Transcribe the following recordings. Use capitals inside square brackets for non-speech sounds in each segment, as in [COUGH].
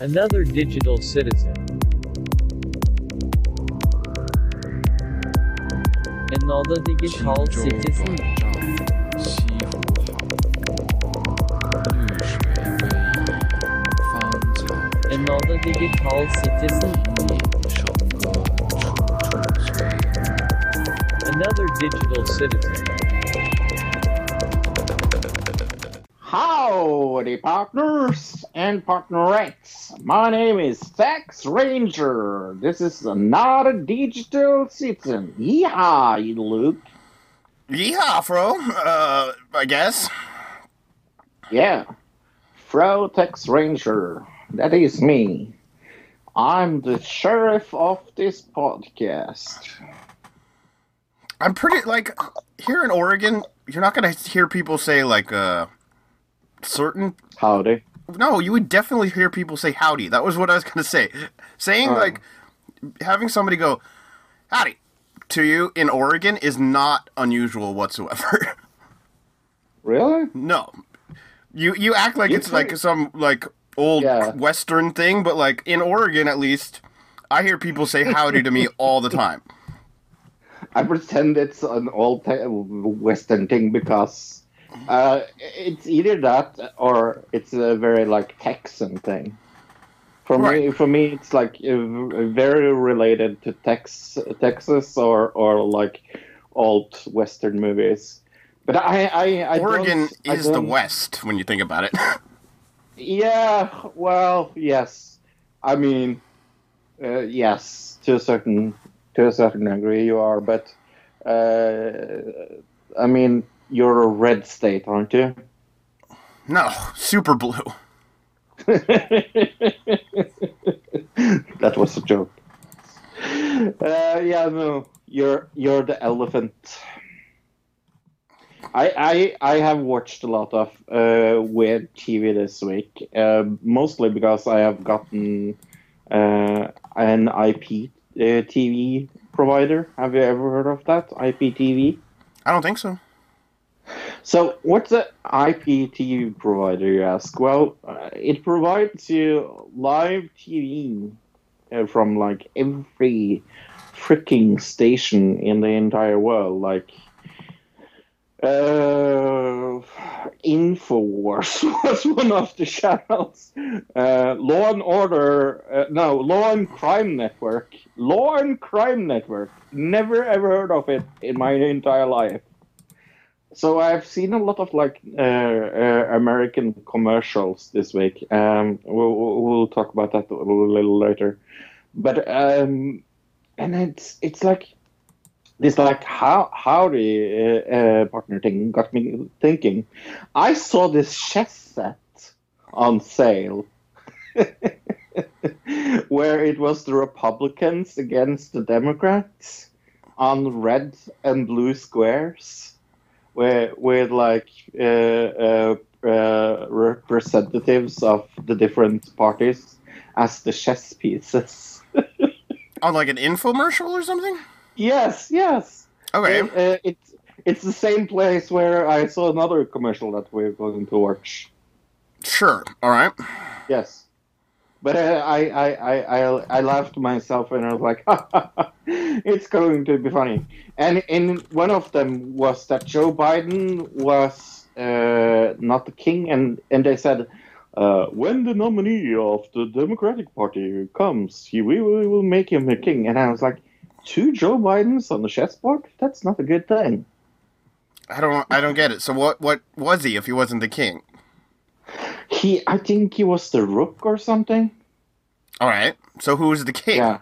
Another digital citizen. Another digital citizen. Another digital citizen. Another digital citizen. Howdy, partners and partnerettes. My name is Tax Ranger. This is not a digital citizen. Yeehaw, you Luke. Yeehaw, Fro. Uh, I guess. Yeah, Fro Tax Ranger. That is me. I'm the sheriff of this podcast. I'm pretty like here in Oregon. You're not gonna hear people say like uh certain. Howdy. No, you would definitely hear people say howdy. That was what I was gonna say. Saying Oh. like having somebody go howdy to you in Oregon is not unusual whatsoever. [LAUGHS] Really? no, you you act like You it's like some like old Yeah. Western thing, but like in Oregon at least, I hear people say howdy to me [LAUGHS] all the time. I pretend it's an old uh, Western thing because uh, it's either that or it's a very like Texan thing. For me, for me, it's like very related to Tex Texas or or like old Western movies. But I, I, I Oregon I is the West when you think about it. [LAUGHS] Yeah, well, yes. I mean, uh, yes, to a certain to a certain degree you are, but uh, I mean, you're a red state, aren't you? no, super blue. [LAUGHS] that was a joke. Uh, yeah, no, you're you're the elephant. I I I have watched a lot of uh, weird TV this week, uh, mostly because I have gotten uh, an IP uh, TV provider. Have you ever heard of that IPTV? I don't think so. So, what's an IPTV provider, you ask? Well, uh, it provides you live TV uh, from like every freaking station in the entire world. Like, uh, Infowars [LAUGHS] was one of the channels. Uh, Law and Order, uh, no, Law and Crime Network. Law and Crime Network. Never ever heard of it in my entire life. So I've seen a lot of like uh, uh, American commercials this week. Um, we'll, we'll talk about that a little, later. But um, and it's it's like this like how how the uh, uh, partner thing got me thinking. I saw this chess set on sale. [LAUGHS] Where it was the Republicans against the Democrats on red and blue squares with, with like uh, uh, uh, representatives of the different parties as the chess pieces. [LAUGHS] On like an infomercial or something? yes, yes. Okay. Uh, it's it's the same place where I saw another commercial that we're going to watch. Sure. All right. Yes. But I, I, I, I, I laughed myself and I was like, [LAUGHS] it's going to be funny. And in one of them was that Joe Biden was uh, not the king, and, and they said, uh, when the nominee of the Democratic Party comes, he, we, we will make him a king. And I was like, two Joe Bidens on the chessboard? That's not a good thing. I don't. I don't get it. So what? What was he if he wasn't the king? He, I think he was the rook or something. All right. So who was the king? Yeah.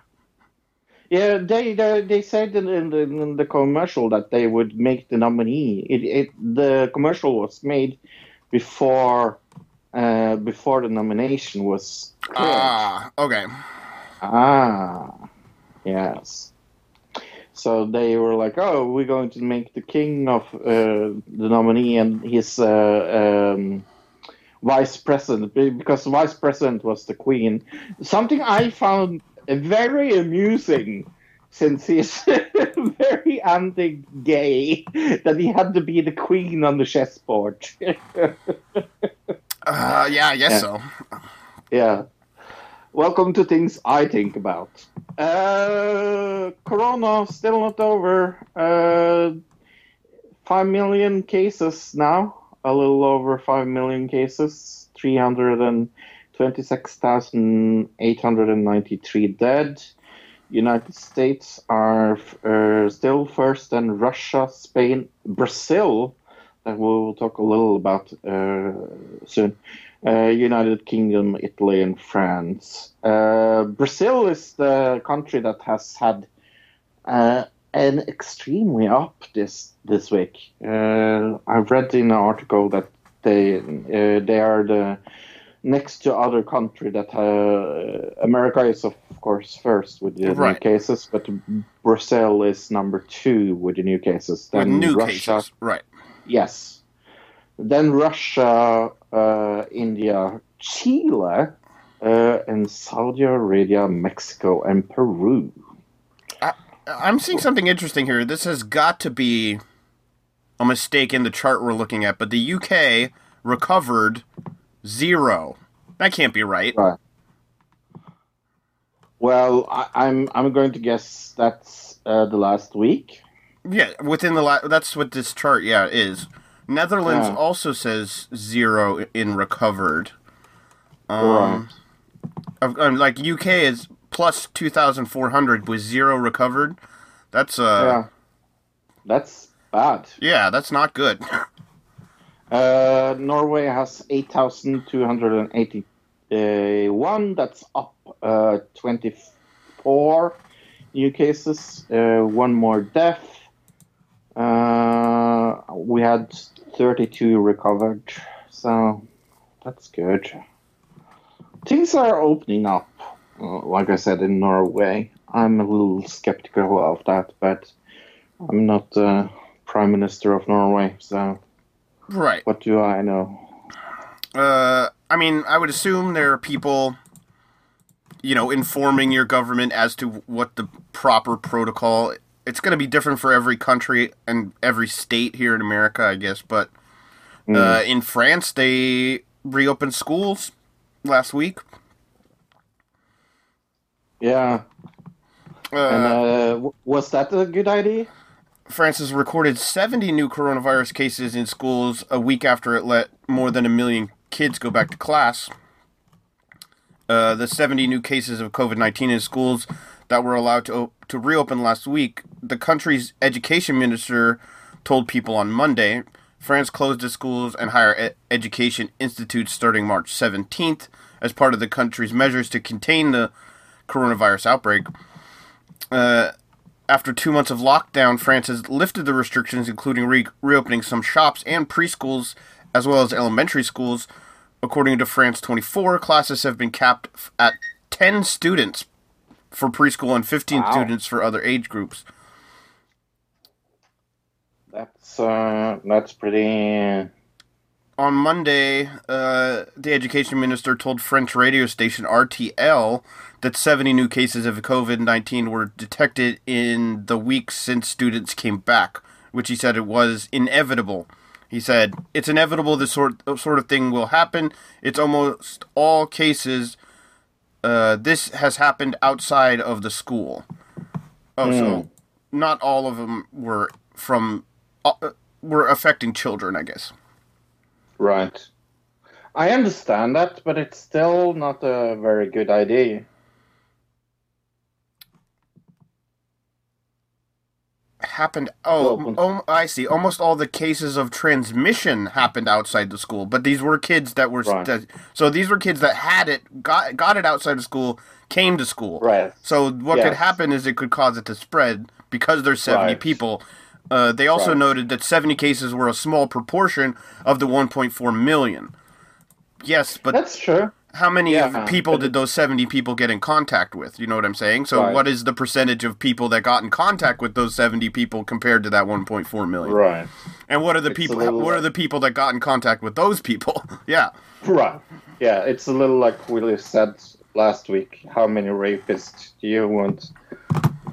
Yeah, they they, they said in, in, the, in the commercial that they would make the nominee. It, it the commercial was made before uh, before the nomination was cleared. Ah. okay. ah, yes. So they were like, "Oh, we're going to make the king of uh, the nominee and his uh, um, vice president because vice president was the queen." Something I found very amusing, since he's [LAUGHS] very anti-gay, that he had to be the queen on the chessboard. [LAUGHS] Uh, yeah, I guess Yeah. so. yeah. welcome to things I think about. Uh, corona still not over. Uh, five million cases now. A little over five million cases. Three hundred and twenty-six thousand eight hundred and ninety-three dead. United States are uh, still first, then Russia, Spain, Brazil. That we'll talk a little about uh, soon. Uh, United Kingdom, Italy, and France. Uh, Brazil is the country that has had uh, an extremely up this this week. Uh, I've read in an article that they uh, they are the next to other country that uh, America is of course first with the Right. new cases, but Brazil is number two with the new cases. With new Russia, cases, right? Yes. Then Russia, uh, India, Chile, uh, and Saudi Arabia, Mexico, and Peru. I'm seeing something interesting here. This has got to be a mistake in the chart we're looking at, but the UK recovered zero. That can't be right. Right. Well, I, I'm I'm going to guess that's uh, the last week. Yeah, within the la- that's what this chart yeah is. Netherlands Yeah. also says zero in recovered. right. Um, of- um, like UK is plus two thousand four hundred with zero recovered. That's uh yeah. That's bad. yeah, that's not good. [LAUGHS] Uh, Norway has 8,281. That's up uh, 24 new cases, uh, one more death. Uh, we had 32 recovered, so that's good. Things are opening up, like I said, in Norway. I'm a little skeptical of that, but I'm not the Prime Minister of Norway, so right. what do I know? Uh, I mean, I would assume there are people, you know, informing your government as to what the proper protocol. It's going to be different for every country and every state here in America, I guess. But uh, in France, they reopened schools last week. Yeah. Uh, And uh, was that a good idea? France has recorded 70 new coronavirus cases in schools a week after it let more than a million kids go back to class. Uh, the 70 new cases of COVID 19 in schools that were allowed to, op- to reopen last week, the country's education minister told people on Monday. France closed its schools and higher e- education institutes starting March 17th as part of the country's measures to contain the coronavirus outbreak. Uh, after two months of lockdown, France has lifted the restrictions, including re- reopening some shops and preschools, as well as elementary schools. According to France 24, classes have been capped f- at 10 students for preschool and 15 Wow. students for other age groups. That's uh, that's pretty. On Monday, uh, the education minister told French radio station RTL that 70 new cases of COVID 19 were detected in the weeks since students came back, which he said it was inevitable. He said, It's inevitable this sort, sort of thing will happen. It's almost all cases. Uh, this has happened outside of the school. Oh, so not all of them were from. Uh, were affecting children, I guess. Right. I understand that, but it's still not a very good idea. happened oh, oh i see almost all the cases of transmission happened outside the school but these were kids that were Right. so these were kids that had it got got it outside of school came to school Right. so what could happen is it could cause it to spread because there's 70 Right. people uh, they also Right. noted that 70 cases were a small proportion of the 1.4 million yes but That's true. how many Yeah, people did those 70 people get in contact with? You know what I'm saying? So, Right. what is the percentage of people that got in contact with those 70 people compared to that 1.4 million? Right. And what are the It's people? What are the people that got in contact with those people? [LAUGHS] yeah, Right. Yeah, it's a little like Willie said last week. How many rapists do you want?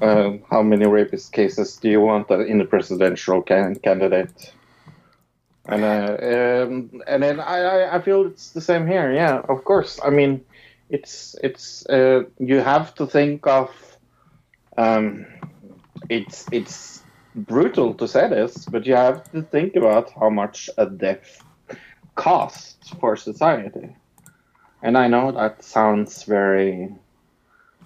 Uh, how many rapist cases do you want in the presidential can- candidate? And uh, um, and then I, I feel it's the same here. Yeah, of course. I mean, it's it's uh, you have to think of um, it's it's brutal to say this, but you have to think about how much a death costs for society. And I know that sounds very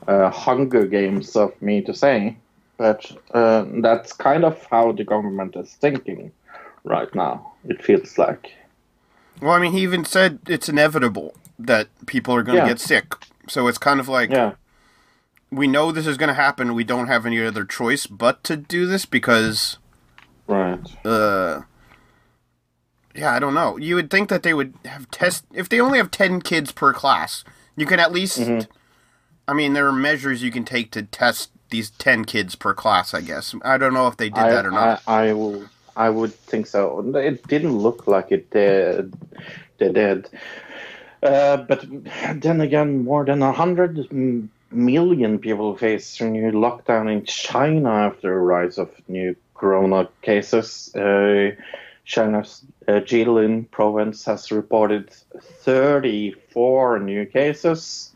uh, Hunger Games of me to say, but uh, that's kind of how the government is thinking right now. It feels like. Well, I mean, he even said it's inevitable that people are going to Yeah. get sick. So it's kind of like Yeah. we know this is going to happen. We don't have any other choice but to do this because, Right. uh, yeah, I don't know. You would think that they would have test if they only have ten kids per class. You can at least, Mm-hmm. I mean, there are measures you can take to test these ten kids per class. I guess I don't know if they did I, that or not. I, I will. I would think so. It didn't look like it did. They did. Uh, but then again, more than a hundred million people face a new lockdown in China after a rise of new corona cases. Uh, China's uh, Jilin province has reported 34 new cases.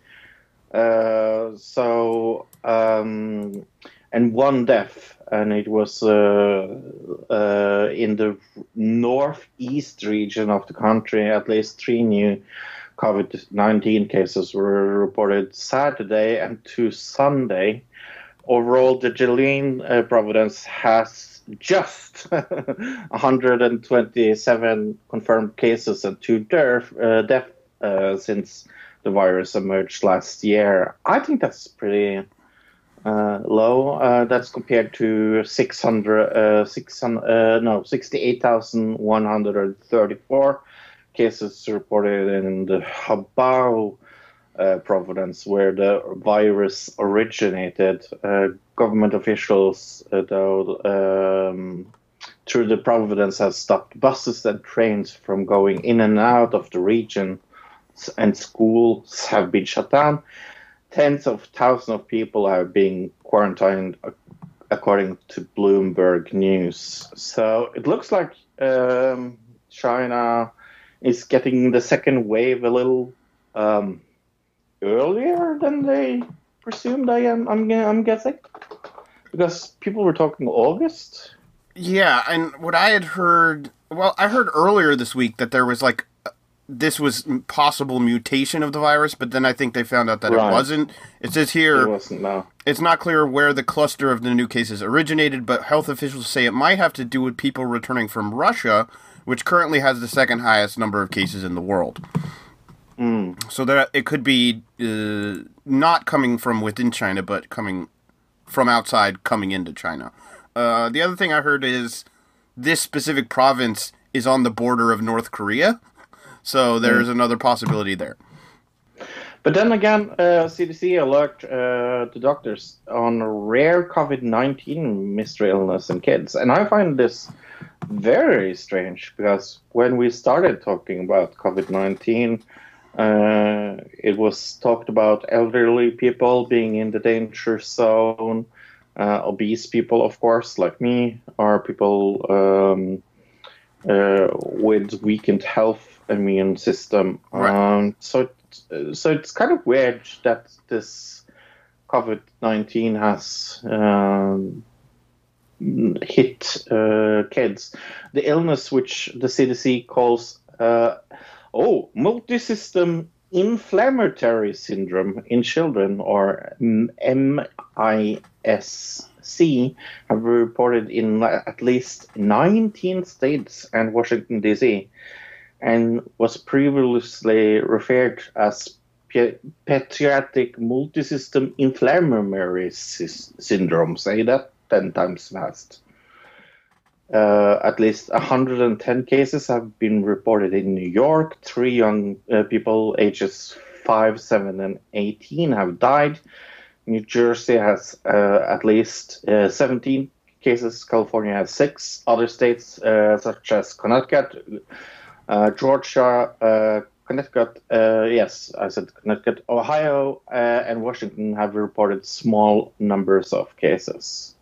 Uh, so, um, and one death, and it was uh, uh, in the northeast region of the country. At least three new COVID 19 cases were reported Saturday and two Sunday. Overall, the Jilin uh, province has just [LAUGHS] 127 confirmed cases and two deaths death, uh, since the virus emerged last year. I think that's pretty uh, low. Uh, that's compared to 600, uh, 600 uh, no, 68,134 cases reported in the Hubei uh, province where the virus originated. Uh, government officials, though, um, through the province has stopped buses and trains from going in and out of the region, and schools have been shut down. Tens of thousands of people are being quarantined, according to Bloomberg News. So it looks like um, China is getting the second wave a little um, earlier than they presumed. I am. I'm, I'm guessing because people were talking August. Yeah, and what I had heard, well, I heard earlier this week that there was like this was possible mutation of the virus, but then I think they found out that Right. it wasn't. It says It here wasn't no. it's not clear where the cluster of the new cases originated, but health officials say it might have to do with people returning from Russia, which currently has the second highest number of cases in the world. So that it could be uh, not coming from within China, but coming from outside, coming into China. Uh, the other thing I heard is this specific province is on the border of North Korea, so there's another possibility there. But then again, uh, CDC alert uh, the doctors on rare COVID 19 mystery illness in kids. And I find this very strange because when we started talking about COVID 19, uh, it was talked about elderly people being in the danger zone, uh, obese people, of course, like me, or people um, uh, with weakened health immune system. Right. Um, so, so it's kind of weird that this COVID nineteen has um, hit uh, kids. The illness, which the CDC calls uh, oh multisystem inflammatory syndrome in children, or MISC, have been reported in at least 19 states and Washington D.C. and was previously referred as pe- pediatric multisystem inflammatory syndrome. Say that 10 times fast. Uh, at least 110 cases have been reported in New York. Three young uh, people, ages 5, 7, and 18, have died. New Jersey has uh, at least uh, 17 cases. California has six. Other states, uh, such as Connecticut, Georgia, uh, Connecticut, uh, yes, I said Connecticut, Ohio, uh, and Washington have reported small numbers of cases.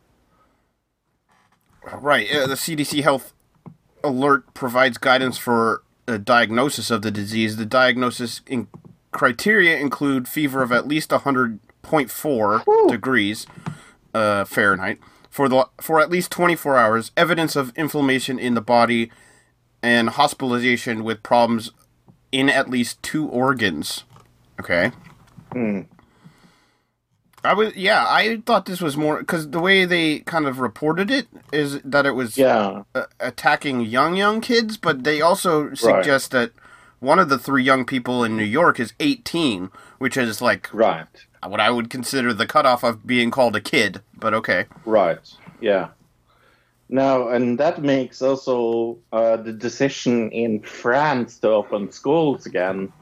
Right. Uh, the CDC Health Alert provides guidance for a diagnosis of the disease. The diagnosis in- criteria include fever of at least 100.4 degrees uh, Fahrenheit for the for at least 24 hours, evidence of inflammation in the body, and hospitalization with problems in at least two organs. Okay. I was yeah. I thought this was more because the way they kind of reported it is that it was Yeah. uh, attacking young young kids, but they also suggest that one of the three young people in New York is 18, which is like Right. what I would consider the cutoff of being called a kid. But okay, Right. Yeah. No, and that makes also uh, the decision in France to open schools again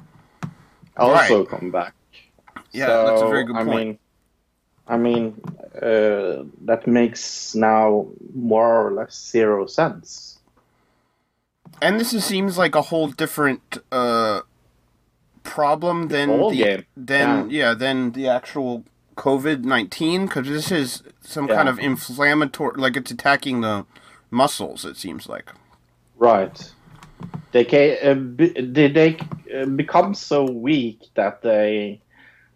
also come back. yeah, that's a very good I point. Mean, I mean, uh, that makes now more or less zero sense. and this is, seems like a whole different uh, problem than the than yeah. than the actual COVID nineteen because this is some Yeah. kind of inflammatory, like it's attacking the muscles. It seems like. Right. They can, uh, be- did they uh, become so weak that they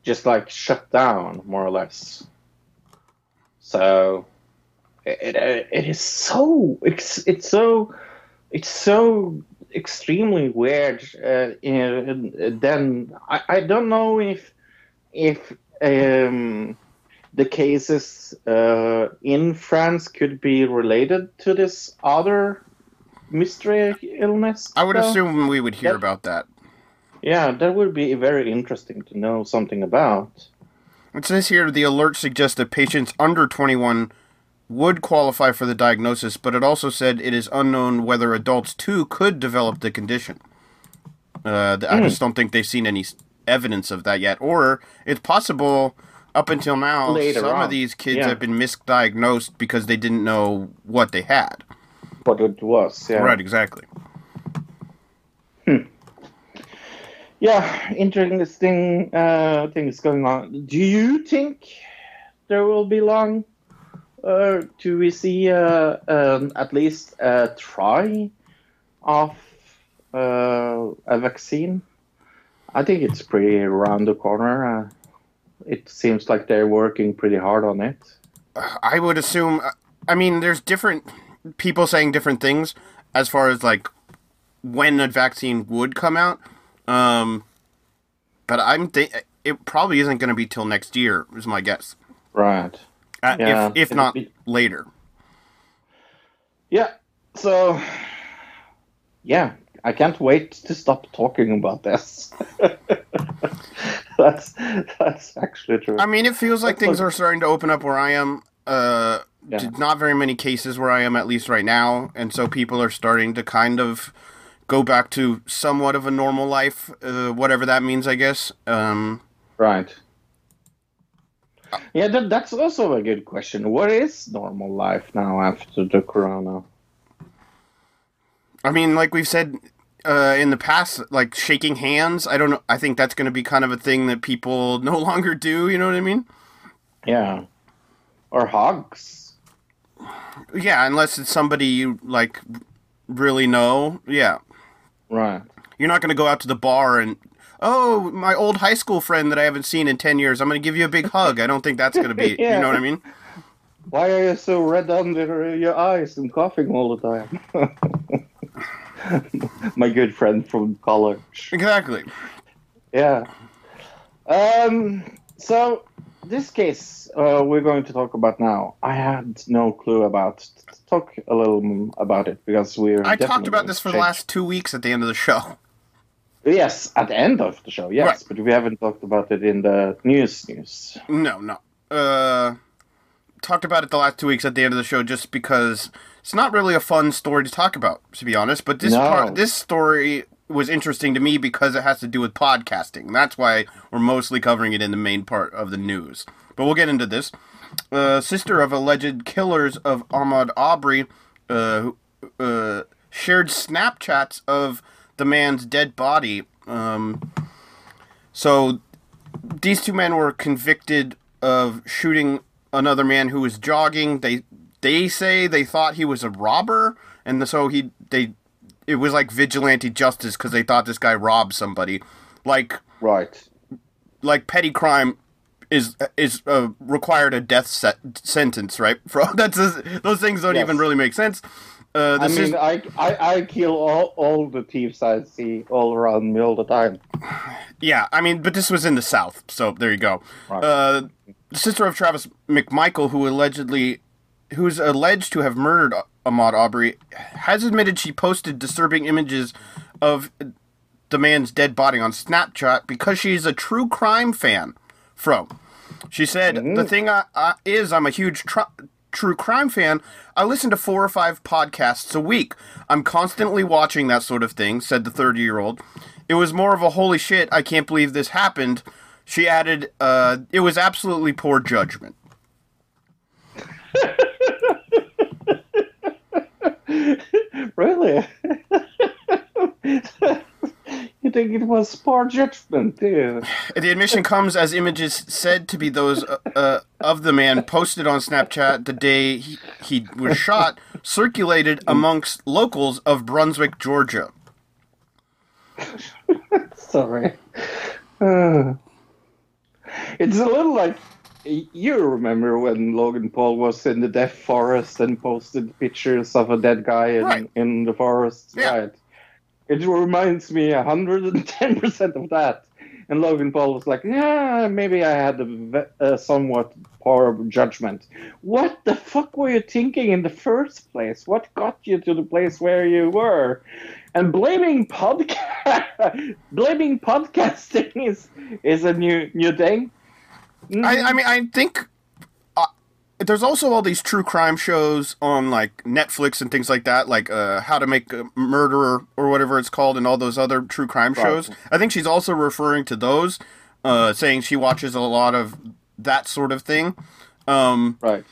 just like shut down more or less. So it, it, it is so it's it's so it's so extremely weird. Uh, and then I, I don't know if if um, the cases uh, in France could be related to this other mystery illness. I would though. assume we would hear Yep. about that. Yeah, that would be very interesting to know something about. It says here the alert suggests that patients under 21 would qualify for the diagnosis, but it also said it is unknown whether adults too could develop the condition. Uh, I Hmm. just don't think they've seen any evidence of that yet. Or it's possible up until now Later some on. of these kids Yeah. have been misdiagnosed because they didn't know what they had. What it was, yeah. Right, exactly. Yeah, interesting uh, things going on. Do you think there will be long? Uh, do we see uh, um, at least a try of uh, a vaccine? I think it's pretty around the corner. Uh, it seems like they're working pretty hard on it. I would assume. I mean, there's different people saying different things as far as like when a vaccine would come out. Um, but I'm th- it probably isn't going to be till next year. Is my guess. Right. Uh, Yeah, if if not be- later. Yeah. So, yeah, I can't wait to stop talking about this. [LAUGHS] that's that's actually true. I mean, it feels like That's things what- are starting to open up where I am. Uh, Yeah. not very many cases where I am, at least right now, and so people are starting to kind of go back to somewhat of a normal life, uh, whatever that means, I guess. Um, Right. Yeah, that, that's also a good question. What is normal life now after the corona? I mean, like we've said uh, in the past, like shaking hands. I don't know. I think that's going to be kind of a thing that people [LAUGHS] no longer do. You know what I mean? Yeah. Or hugs. Yeah, unless it's somebody you like really know. Yeah, Right. you're not going to go out to the bar and oh, my old high school friend that I haven't seen in ten years. I'm going to give you a big hug. I don't think that's going to be. Yeah. [LAUGHS] You know what I mean? Why are you so red under your eyes and coughing all the time? [LAUGHS] [LAUGHS] My good friend from college. Exactly. Yeah. Um. So this case uh, we're going to talk about now, I had no clue about. Talk a little about it because we're. I talked about this for the last two weeks at the end of the show. [LAUGHS] Yes, at the end of the show, yes, Right. but we haven't talked about it in the news. News. No, no. Uh, talked about it the last two weeks at the end of the show just because it's not really a fun story to talk about, to be honest. But this No. part, this story was interesting to me because it has to do with podcasting. That's why we're mostly covering it in the main part of the news. But we'll get into this. Uh, sister of alleged killers of Ahmaud Arbery uh, uh, shared Snapchats of the man's dead body. Um, so these two men were convicted of shooting another man who was jogging. They they say they thought he was a robber, and so he they it was like vigilante justice because they thought this guy robbed somebody. Like Right. like petty crime is is uh, required a death set, sentence, right? [LAUGHS] For that's those things don't Yes. even really make sense. Uh, I mean, is I, I I kill all all the thieves I see all around me all the time. yeah, I mean, but this was in the South, so there you go. Right. Uh, the sister of Travis McMichael, who allegedly, who's alleged to have murdered Ahmaud Arbery, has admitted she posted disturbing images of the man's dead body on Snapchat because she's a true crime fan. Fro, she said the thing I, I, is I'm a huge tr- true crime fan. I listen to four or five podcasts a week. I'm constantly watching that sort of thing. Said the 30 year old. It was more of a holy shit. I can't believe this happened. She added, uh, "It was absolutely poor judgment." [LAUGHS] really? you think it was poor judgment, do? The admission comes as images said to be those uh, uh, of the man posted on Snapchat the day he, he was shot circulated amongst locals of Brunswick, Georgia. [LAUGHS] Sorry. Uh, it's a little like you remember when Logan Paul was in the death forest and posted pictures of a dead guy in, Right. in the forest. Yeah. Right. It reminds me 110% of that. And Logan Paul was like, yeah, maybe I had a, a somewhat poor judgment. What the fuck were you thinking in the first place? What got you to the place where you were? And blaming podcast, [LAUGHS] blaming podcasting is is a new new thing. I, I mean, I think uh, there's also all these true crime shows on like Netflix and things like that, like uh, How to Make a Murderer or whatever it's called, and all those other true crime Right. shows. I think she's also referring to those, uh, saying she watches a lot of that sort of thing. Um, Right.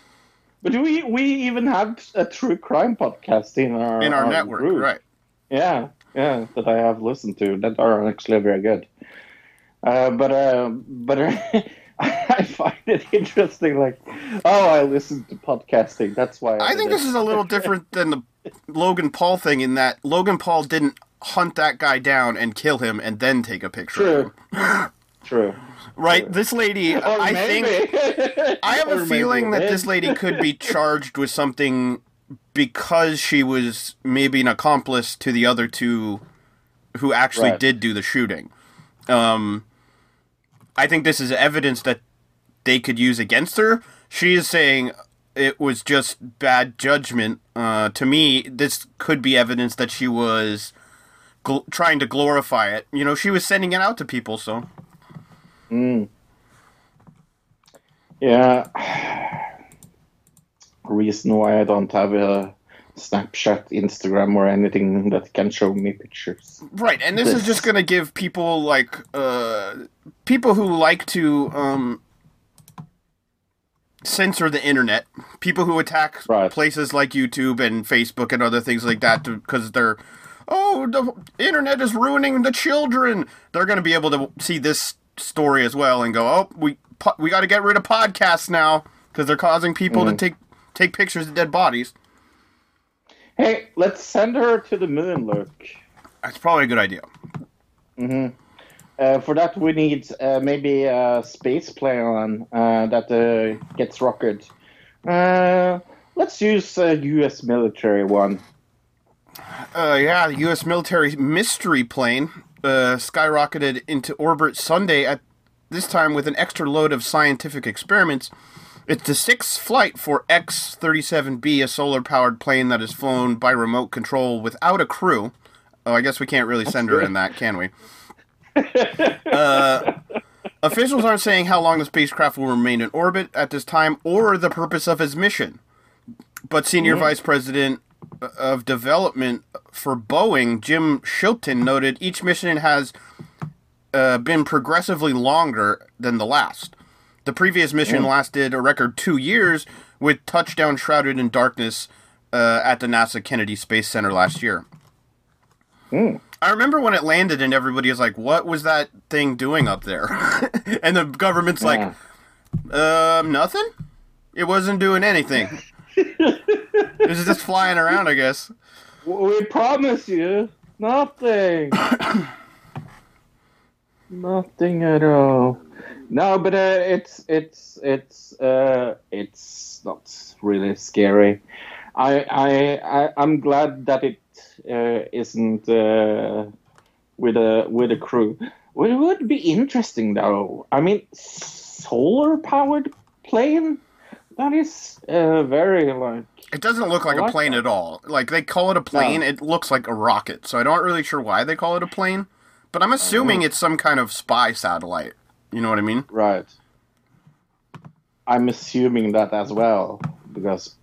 But we we even have a true crime podcast in our in our network, group. right? Yeah, yeah, that I have listened to that are actually very good. Uh, but uh, but [LAUGHS] [LAUGHS] I find it interesting. Like, oh, I listen to podcasting. That's why. I I think this is a little different than the Logan Paul thing in that Logan Paul didn't hunt that guy down and kill him and then take a picture true. [LAUGHS] True. Right? This lady, [LAUGHS] Or I maybe. think I have Or a feeling maybe that this lady could be charged with something because she was maybe an accomplice to the other two who actually Right. did do the shooting. Um, I think this is evidence that they could use against her. She is saying it was just bad judgment. Uh, to me, this could be evidence that she was gl- trying to glorify it. You know, she was sending it out to people, so. Yeah. [SIGHS] Reason why I don't have a Snapchat, Instagram, or anything that can show me pictures. Right, and this is just going to give people like uh people who like to um censor the internet, people who attack Right. places like YouTube and Facebook and other things like that because they're oh the internet is ruining the children. They're going to be able to see this story as well and go, "Oh, we po- we got to get rid of podcasts now because they're causing people to take take pictures of dead bodies." Hey, let's send her to the moon, Luke. That's probably a good idea. Uh, for that, we need uh, maybe a space plane uh, that uh, gets rocketed. Uh, let's use a U.S. military one. Uh, yeah, the U.S. military mystery plane uh, skyrocketed into orbit Sunday at this time with an extra load of scientific experiments. It's the sixth flight for X 37B, a solar powered plane that is flown by remote control without a crew. Oh, I guess we can't really send her in that, can we? [LAUGHS] Uh, officials aren't saying how long the spacecraft will remain in orbit at this time or the purpose of its mission. But senior vice president of development for Boeing, Jim Chilton, noted each mission has uh, been progressively longer than the last. The previous mission lasted a record two years, with touchdown shrouded in darkness uh, at the NASA Kennedy Space Center last year. I remember when it landed and everybody was like, "What was that thing doing up there?" [LAUGHS] and the government's like, "Um, nothing. It wasn't doing anything. [LAUGHS] it was just flying around, I guess." we promise you nothing. [COUGHS] Nothing at all. No, but uh, it's it's it's uh, it's not really scary. I I, I I'm glad that it uh, isn't uh, with a with a crew. It would be interesting though. I mean, solar powered plane. That is uh, very like It doesn't look like I a like plane that. at all. Like they call it a plane, it looks like a rocket. So I don't really sure why they call it a plane, but I'm assuming it's some kind of spy satellite. You know what I mean? Right. I'm assuming that as well, because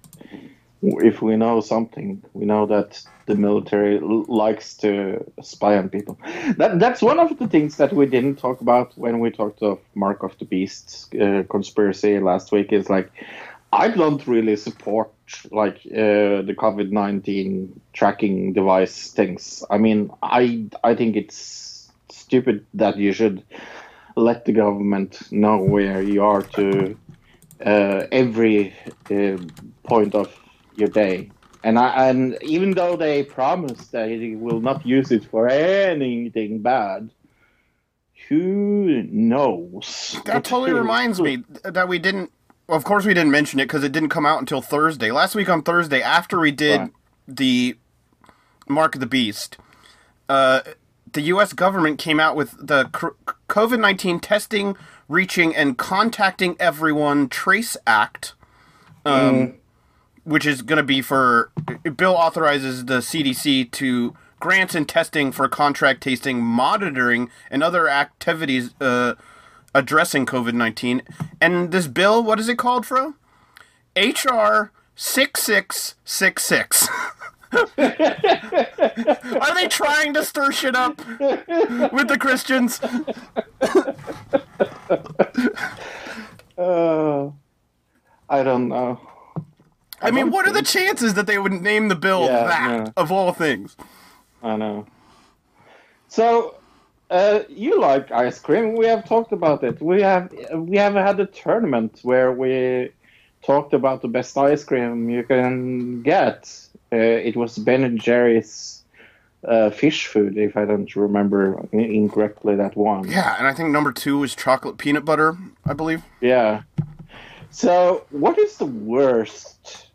if we know something, we know that the military l- likes to spy on people. That that's one of the things that we didn't talk about when we talked of Mark of the Beast uh, conspiracy last week. Is like I don't really support like uh, the COVID nineteen tracking device things. I mean, I I think it's stupid that you should let the government know where you are to uh, every uh, point of your day. And I, and even though they promise that they will not use it for anything bad, who knows? That totally reminds me that we didn't. Of course, we didn't mention it because it didn't come out until Thursday. Last week on Thursday, after we did Right. the Mark of the Beast, uh, the U.S. government came out with the COVID 19 testing, reaching, and contacting everyone Trace Act, um, which is going to be for. Bill authorizes the CDC to grants and testing for contact tracing, monitoring, and other activities uh, addressing COVID 19. And this bill, what is it called, Fro? HR 6666. [LAUGHS] Are they trying to stir shit up with the Christians? Uh, I don't know. I mean, don't what are the chances that they would name the bill Yeah, that, of all things? I know. So, uh, you like ice cream? We have talked about it. We have we have had a tournament where we talked about the best ice cream you can get. Uh, it was Ben and Jerry's uh, fish food, if I don't remember incorrectly. That one. Yeah, and I think number two was chocolate peanut butter, I believe. Yeah. So, what is the worst?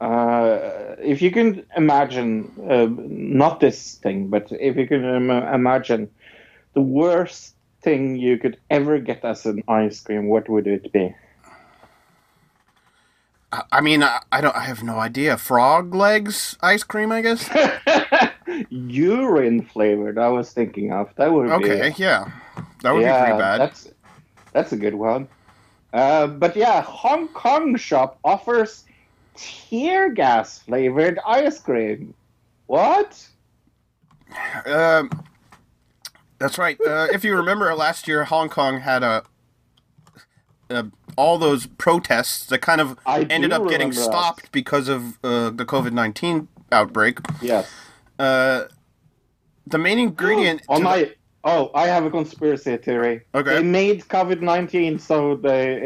Uh, if you can imagine, uh, not this thing, but if you can Im- imagine the worst thing you could ever get as an ice cream, what would it be? I- mean, I, I don't. I have no idea. Frog legs ice cream, I guess. [LAUGHS] Urine flavored. I was thinking of that would be. Okay, be yeah, that would yeah, be pretty bad. That's that's a good one. Uh, but yeah, Hong Kong shop offers tear gas flavored ice cream. What? Um, that's right. Uh, if you remember, last year Hong Kong had a, uh all those protests that kind of I ended up getting that. stopped because of uh, the COVID nineteen outbreak. Yes. Uh, the main ingredient. [GASPS] On to the- my oh, I have a conspiracy theory. Okay. They made COVID nineteen so they,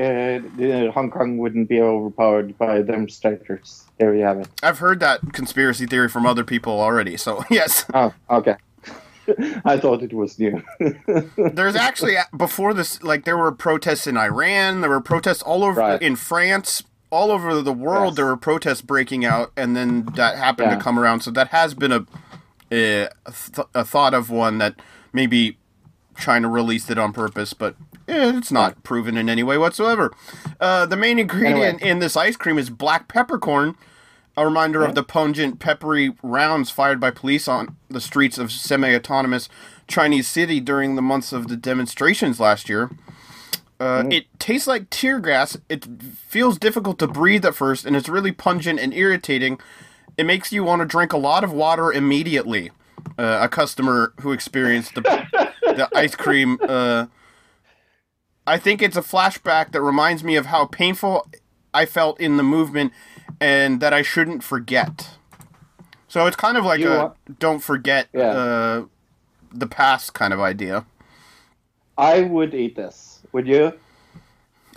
uh, the Hong Kong wouldn't be overpowered by demonstrators. There you have it. I've heard that conspiracy theory from other people already. So [LAUGHS] yes, Oh, okay. I thought it was new. [LAUGHS] there's actually before this, like there were protests in Iran. There were protests all over Right. in France. All over the world, Yes. there were protests breaking out, and then that happened Yeah. to come around. So that has been a a, th- a thought of one that maybe China released it on purpose, but eh, it's not proven in any way whatsoever. Uh, the main ingredient in this ice cream is black peppercorn, a reminder of the pungent, peppery rounds fired by police on the streets of semi-autonomous Chinese city during the months of the demonstrations last year. Uh, It tastes like tear gas. It feels difficult to breathe at first, and it's really pungent and irritating. It makes you want to drink a lot of water immediately. Uh, a customer who experienced the, [LAUGHS] the ice cream. Uh, I think it's a flashback that reminds me of how painful I felt in the movement, and that I shouldn't forget. So it's kind of like You a are- don't forget Yeah. uh, the past kind of idea. I would eat this. Would you?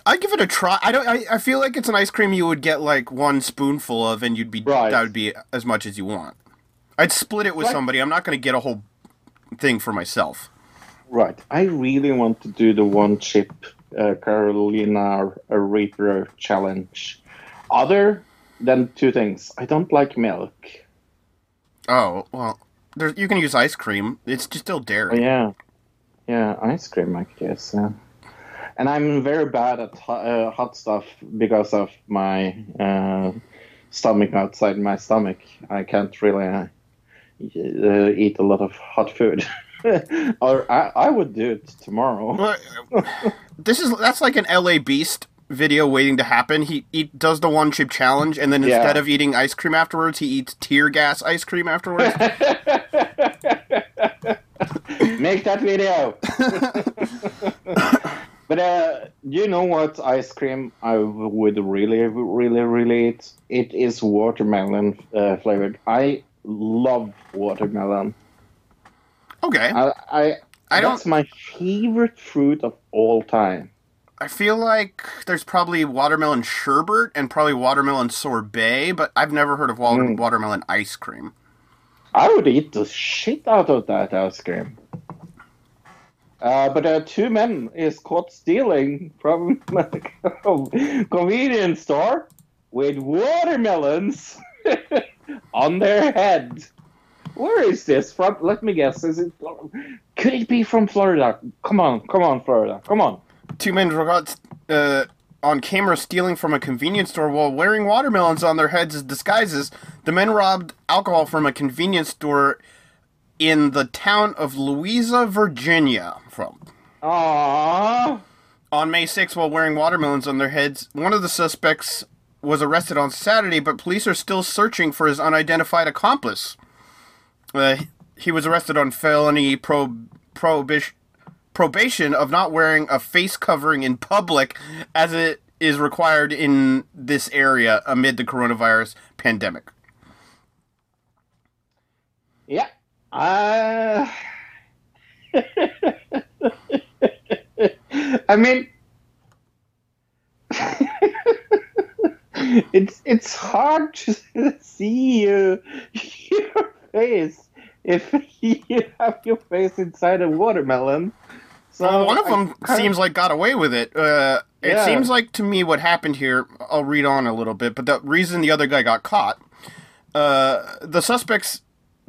I'd give it a try. I don't. I, I feel like it's an ice cream you would get like one spoonful of, and you'd be Right. that would be as much as you want. I'd split it with Right. somebody. I'm not going to get a whole thing for myself. Right. I really want to do the one chip uh, Carolina Reaper challenge. Other than two things, I don't like milk. Oh well, there, you can use ice cream. It's just still Oh, dairy. yeah, yeah, ice cream, I guess. Yeah. And I'm very bad at ho- uh, hot stuff because of my uh, stomach outside my stomach. I can't really uh, uh, eat a lot of hot food. [LAUGHS] or I, I would do it tomorrow. [LAUGHS] This is that's like an LA Beast video waiting to happen. He, he does the one chip challenge, and then Yeah. instead of eating ice cream afterwards, he eats tear gas ice cream afterwards. [LAUGHS] [LAUGHS] Make that video. [LAUGHS] but uh, you know what ice cream I would really, really, really eat? It is watermelon uh, flavored. I love watermelon. okay, I, I, I don't- That's my favorite fruit of all time. I feel like there's probably watermelon sherbet and probably watermelon sorbet, but I've never heard of Mm. watermelon ice cream. I would eat the shit out of that ice cream. Uh, but uh, two men is caught stealing from [LAUGHS] a convenience store with watermelons [LAUGHS] on their head. Where is this from? Let me guess. Is it? Could it be from Florida? Come on, come on, Florida, come on. Two men were caught uh, on camera stealing from a convenience store while wearing watermelons on their heads as disguises. The men robbed alcohol from a convenience store in the town of Louisa, Virginia. From Aww. on May 6th, while wearing watermelons on their heads, one of the suspects was arrested on Saturday, but police are still searching for his unidentified accomplice. Uh, he was arrested on felony pro- prohibition probation of not wearing a face covering in public as it is required in this area amid the coronavirus pandemic. Yeah. Uh... [LAUGHS] I mean, [LAUGHS] it's it's hard to [LAUGHS] see you, your face if you have your face inside a watermelon. So Well, one of them seems like got away with it. Uh, it Yeah. seems like to me what happened here. I'll read on a little bit, but the reason the other guy got caught, uh, the suspects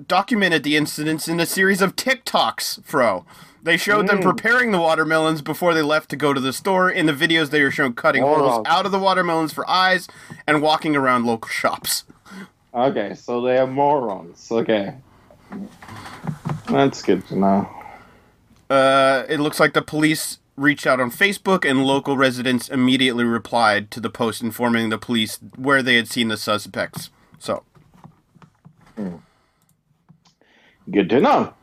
documented the incidents in a series of TikToks. Fro, they showed them Mm. preparing the watermelons before they left to go to the store. In the videos, they were shown cutting holes Oh. out of the watermelons for eyes and walking around local shops. Okay, so they are morons. Okay, that's good to know. Uh, it looks like the police reached out on Facebook, and local residents immediately replied to the post informing the police where they had seen the suspects. So, Good to know.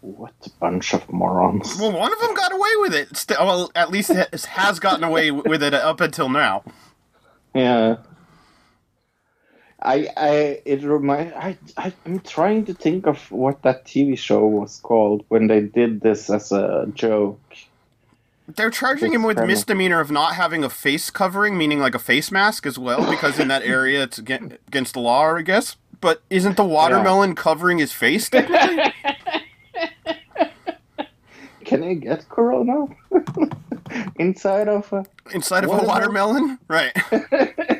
What a bunch of morons. well, one of them got away with it. Well, at least has has gotten away with it up until now. Yeah. I I it remind I, I I'm trying to think of what that TV show was called when they did this as a joke. They're charging him with misdemeanor of not having a face covering, meaning like a face mask as well, because in that area it's against, against the law, I guess. But isn't the watermelon covering his face technically? [LAUGHS] Can I get corona [LAUGHS] inside of a inside of a Watermelon? watermelon? Right. [LAUGHS]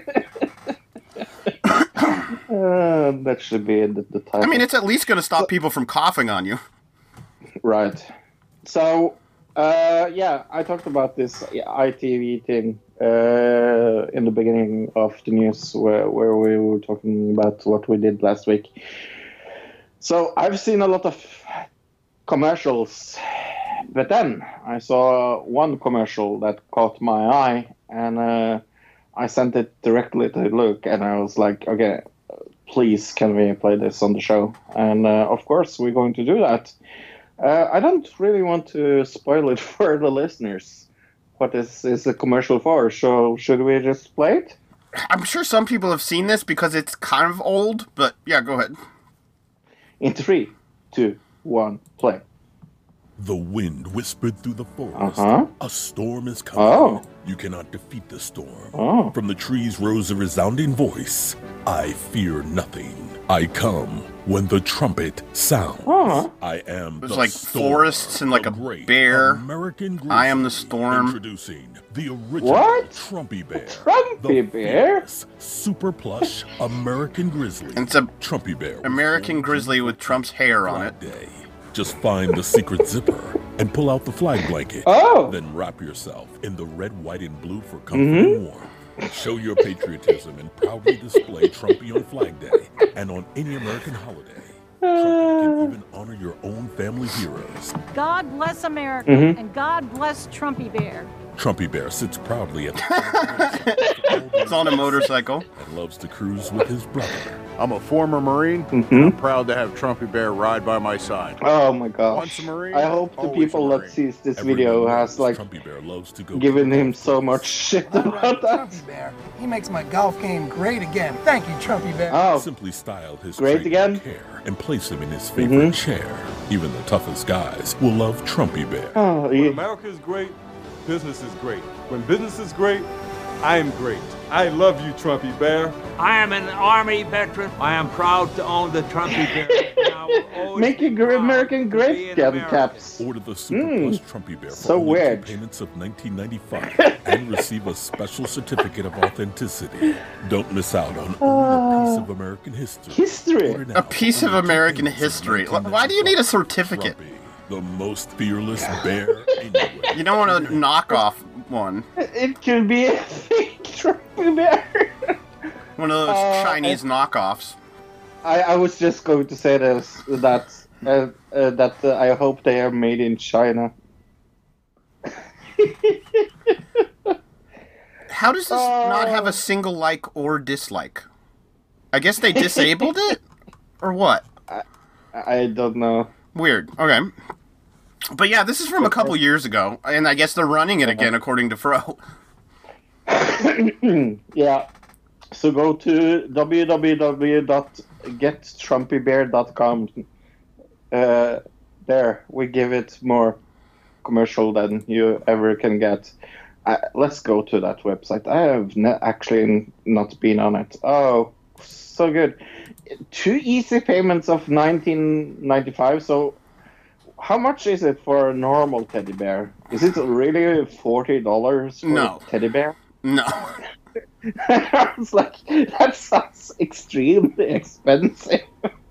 uh, that should be the, the title. I mean, it's at least going to stop people from coughing on you. Right. So, uh, yeah, I talked about this ITV thing uh, in the beginning of the news where, where we were talking about what we did last week. So, I've seen a lot of commercials, but then I saw one commercial that caught my eye and uh, I sent it directly to Luke and I was like, okay, please, can we play this on the show? And uh, of course, we're going to do that. Uh, I don't really want to spoil it [LAUGHS] for the listeners. What this is a commercial for? So should we just play it? I'm sure some people have seen this because it's kind of old, but yeah, go ahead. In three, two, one, play. The wind whispered through the forest. Uh-huh. A storm is coming. Oh. You cannot defeat the storm. Oh. From the trees rose a resounding voice I fear nothing. I come when the trumpet sounds. Huh. I am There's the like storm, forests and like the a bear. American grizzly, I am the storm. Introducing the original What? Trumpy Bear. Trumpy the Bear? super plush [LAUGHS] American grizzly. And it's a Trumpy Bear. American grizzly with Trump's hair on it. Day. Just find the secret zipper and pull out the flag blanket. Oh. Then wrap yourself in the red, white, and blue for comfort and warmth. Show your patriotism and proudly display Trumpy on Flag Day and on any American holiday. Trumpy can even honor your own family heroes. God bless America Mm-hmm. and God bless Trumpy Bear. Trumpy Bear sits proudly at the [LAUGHS] It's on a motorcycle. and loves to cruise with his brother. I'm a former Marine. Mhm. I'm proud to have Trumpy Bear ride by my side. Oh my gosh. Once a Marine, I hope the people that sees this Everyone video has like Trumpy Bear loves to go given him so much shit All right, about that. Trumpy Bear. He makes my golf game great again. Thank you, Trumpy Bear. Oh, Simply style his Great again? with care and place him in his favorite Mhm. chair. Even the toughest guys will love Trumpy Bear. oh, yeah. America is great, business is great. When business is great, I am great. I love you, Trumpy Bear. I am an Army veteran. I am proud to own the Trumpy Bear. and I will [LAUGHS] always Make be a American to great be an again, American. Caps. Order the Super Mm, Plus Trumpy Bear for so only weird. two payments of 1995 and receive a special certificate of authenticity. Don't miss out on owning a piece of American history. History. A piece of American history. Why do you need a certificate? Trumpy, the most fearless bear anywhere. [LAUGHS] You don't want to knock off one. It could be a fake [LAUGHS] Trumpy Bear. One of those Uh, Chinese knockoffs. I, I was just going to say this that uh, uh, that uh, I hope they are made in China. How does this not have Uh, a single like or dislike? I guess they disabled [LAUGHS] it? Or what? I don't know. Weird. Okay. But yeah, this is from a couple years ago, and I guess they're running it again, according to Fro. [LAUGHS] [CLEARS THROAT] yeah. So go to www.gettrumpybear.com. Uh, there, we give it more commercial than you ever can get. Uh, let's go to that website. I have ne- actually not been on it. Oh, so good. Two easy payments of 1995. So, how much is it for a normal teddy bear? Is it really forty dollars for No. a teddy bear? No. [LAUGHS] I was like, that sounds extremely expensive. [LAUGHS]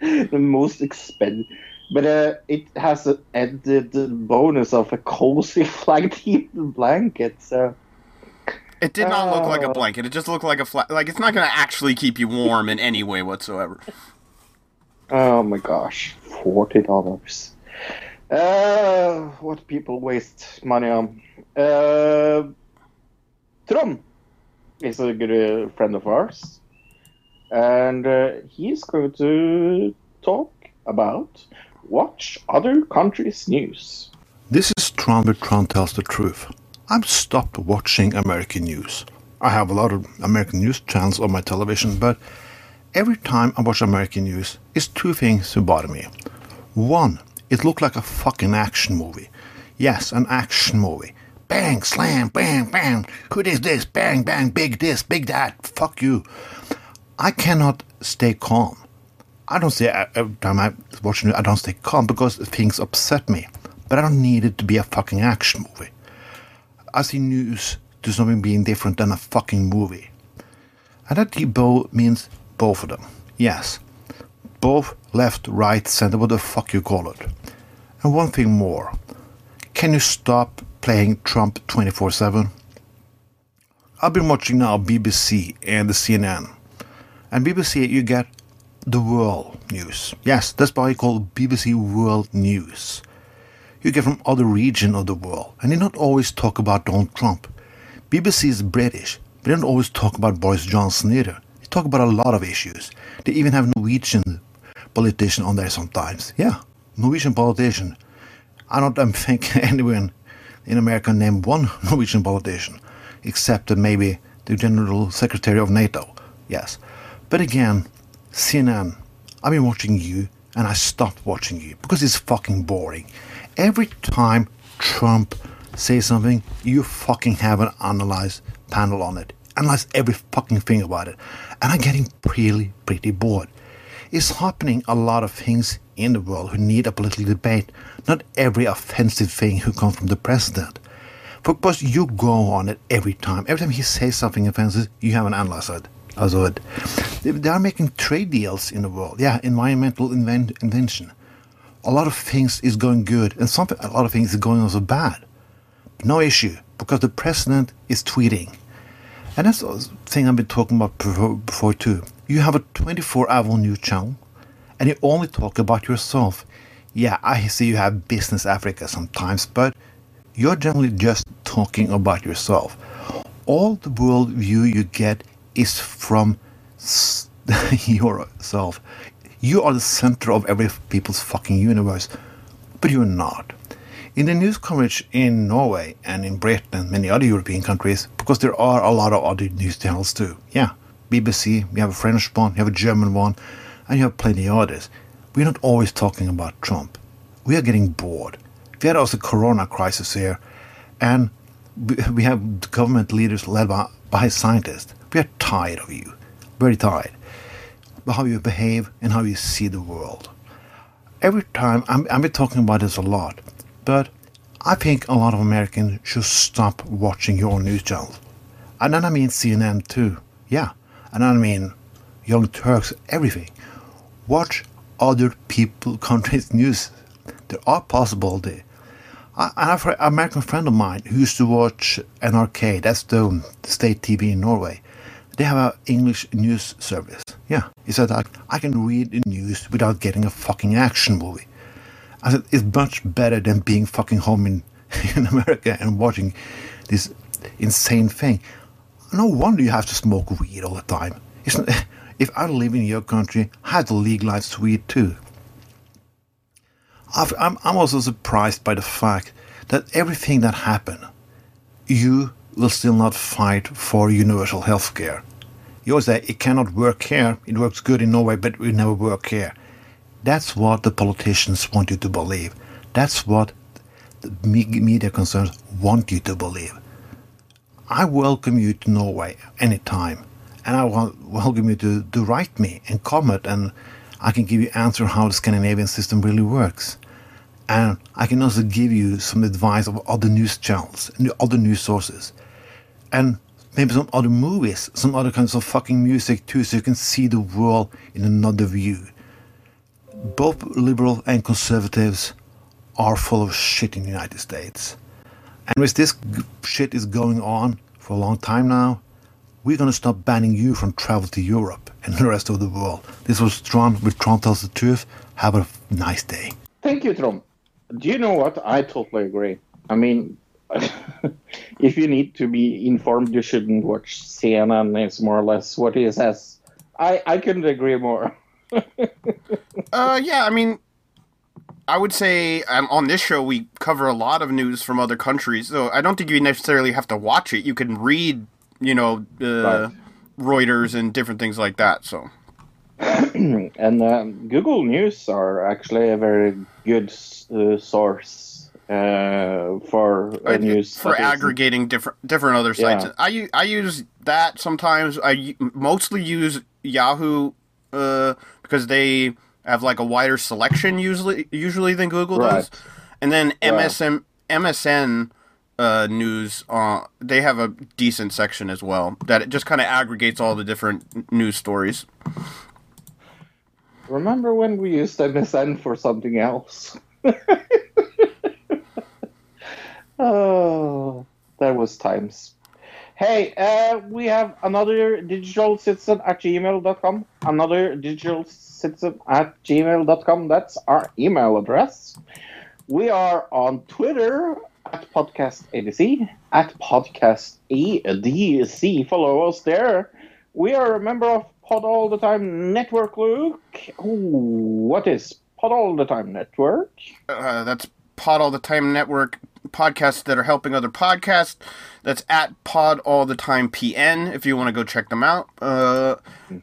the most expensive. But uh, it has an added bonus of a cozy [LAUGHS] flag themed blanket. So It did not look like a Oh. blanket. It just looked like a flat. Like it's not going to actually keep you warm in any way whatsoever. Oh my gosh, forty dollars. Uh, what people waste money on. Uh, Trond is a good uh, friend of ours, and uh, he's going to talk about watch other countries' news. This is Trond where Trond tells the truth. I've stopped watching American news. I have a lot of American news channels on my television, but every time I watch American news, it's two things that bother me. One, it looked like a fucking action movie. Yes, an action movie. Bang, slam, bang, bang. Who is this? Bang, bang, big this, big that. Fuck you. I cannot stay calm. I don't say uh, every time I watch it, I don't stay calm because things upset me. But I don't need it to be a fucking action movie. I see news to something being different than a fucking movie. And that both means both of them. Yes. Both left, right, center, what the fuck you call it. And one thing more. Can you stop playing Trump 24 7? I've been watching now BBC and the CNN. And BBC, you get the world news. Yes, that's why I call BBC World News. You get from other region of the world, and they don't always talk about Donald Trump. BBC is British, but they don't always talk about Boris Johnson either. Talk about a lot of issues. They even have Norwegian politician on there sometimes. Yeah, Norwegian politician. I don't think [LAUGHS] anyone in America named one [LAUGHS] Norwegian politician, except maybe the General Secretary of NATO. Yes. But again, CNN, I've been watching you and I stopped watching you because it's fucking boring. Every time Trump says something, you fucking have an analyzed panel on it. Analyze every fucking thing about it. And I'm getting pretty, pretty bored. It's happening a lot of things in the world who need a political debate, not every offensive thing who comes from the president. Because you go on it every time. Every time he says something offensive, you have an analyze it. Also it. They- are making trade deals in the world. Yeah, environmental inven- invention. A lot of things is going good, and some a lot of things is going also bad. No issue, because the president is tweeting. And that's the thing I've been talking about before, too. You have a 24 hour news channel, and you only talk about yourself. Yeah, I see you have Business Africa sometimes, but you're generally just talking about yourself. All the world view you get is from [LAUGHS] yourself. You are the center of every people's fucking universe, but you're not. In the news coverage in Norway and in Britain and many other European countries, because there are a lot of other news channels too. Yeah, BBC, we have a French one, you have a German one, and you have plenty of others. We're not always talking about Trump. We are getting bored. We had also the corona crisis here, and we [LAUGHS] we have government leaders led by, by scientists. We are tired of you, very tired, about how you behave and how you see the world every time I'm, I've been talking about this a lot, but I think a lot of Americans should stop watching your news channels. And then I mean CNN too. Yeah. And then I mean Young Turks, everything. Watch other people, [LAUGHS] countries' news. There are possibilities. I, have an American friend of mine who used to watch NRK, that's the state TV in Norway. They have an English news service. Yeah, he said I can read the news without getting a fucking action movie. I said it's much better than being fucking home in, [LAUGHS] in America and watching this insane thing. No wonder you have to smoke weed all the time. Not, [LAUGHS] if I live in your country, I have to legalize weed too. I've, I'm, I'm also surprised by the fact that everything that happened, you will still not fight for universal health care. You always say it cannot work here, it works good in Norway, but it never work here. That's what the politicians want you to believe. That's what the media concerns want you to believe. I welcome you to Norway anytime, and I welcome you to, to write me and comment, and I can give you answer how the Scandinavian system really works. And I can also give you some advice of other news channels and other news sources. And maybe some other movies, some other kinds of fucking music too, so you can see the world in another view. Both liberal and conservatives are full of shit in the United States. And with this g- shit is going on for a long time now, we're gonna stop banning you from travel to Europe and the rest of the world. This was Trump with Trump Tells the Truth. Have a nice day. Thank you, Trump. Do you know what? I totally agree. I mean, [LAUGHS] if you need to be informed, you shouldn't watch CNN. It's more or less what he says. I, I couldn't agree more. [LAUGHS] Uh, yeah, I mean, I would say um, on this show we cover a lot of news from other countries, so I don't think you necessarily have to watch it. You can read, you know, uh, Reuters and different things like that. So [CLEARS THROAT] and um, Google News are actually a very good uh, source uh, for uh, news for aggregating different different other sites, Yeah. I I use that sometimes. I mostly use Yahoo uh, because they have like a wider selection usually usually than Google does, and then Yeah. MSN MSN uh, news uh, they have a decent section as well that it just kind of aggregates all the different news stories. Remember when we used MSN for something else? [LAUGHS] oh, that was times. Hey, uh, we have another digital citizen at gmail.com. Another digital citizen at gmail.com. That's our email address. We are on Twitter at podcast ADC, at podcast ADC. Follow us there. We are a member of Pod All the Time Network, Luke. Ooh, what is Pod All the Time Network? Uh, that's Pod All the Time Network podcasts that are helping other podcasts. That's at Pod All the Time PN if you want to go check them out. Uh,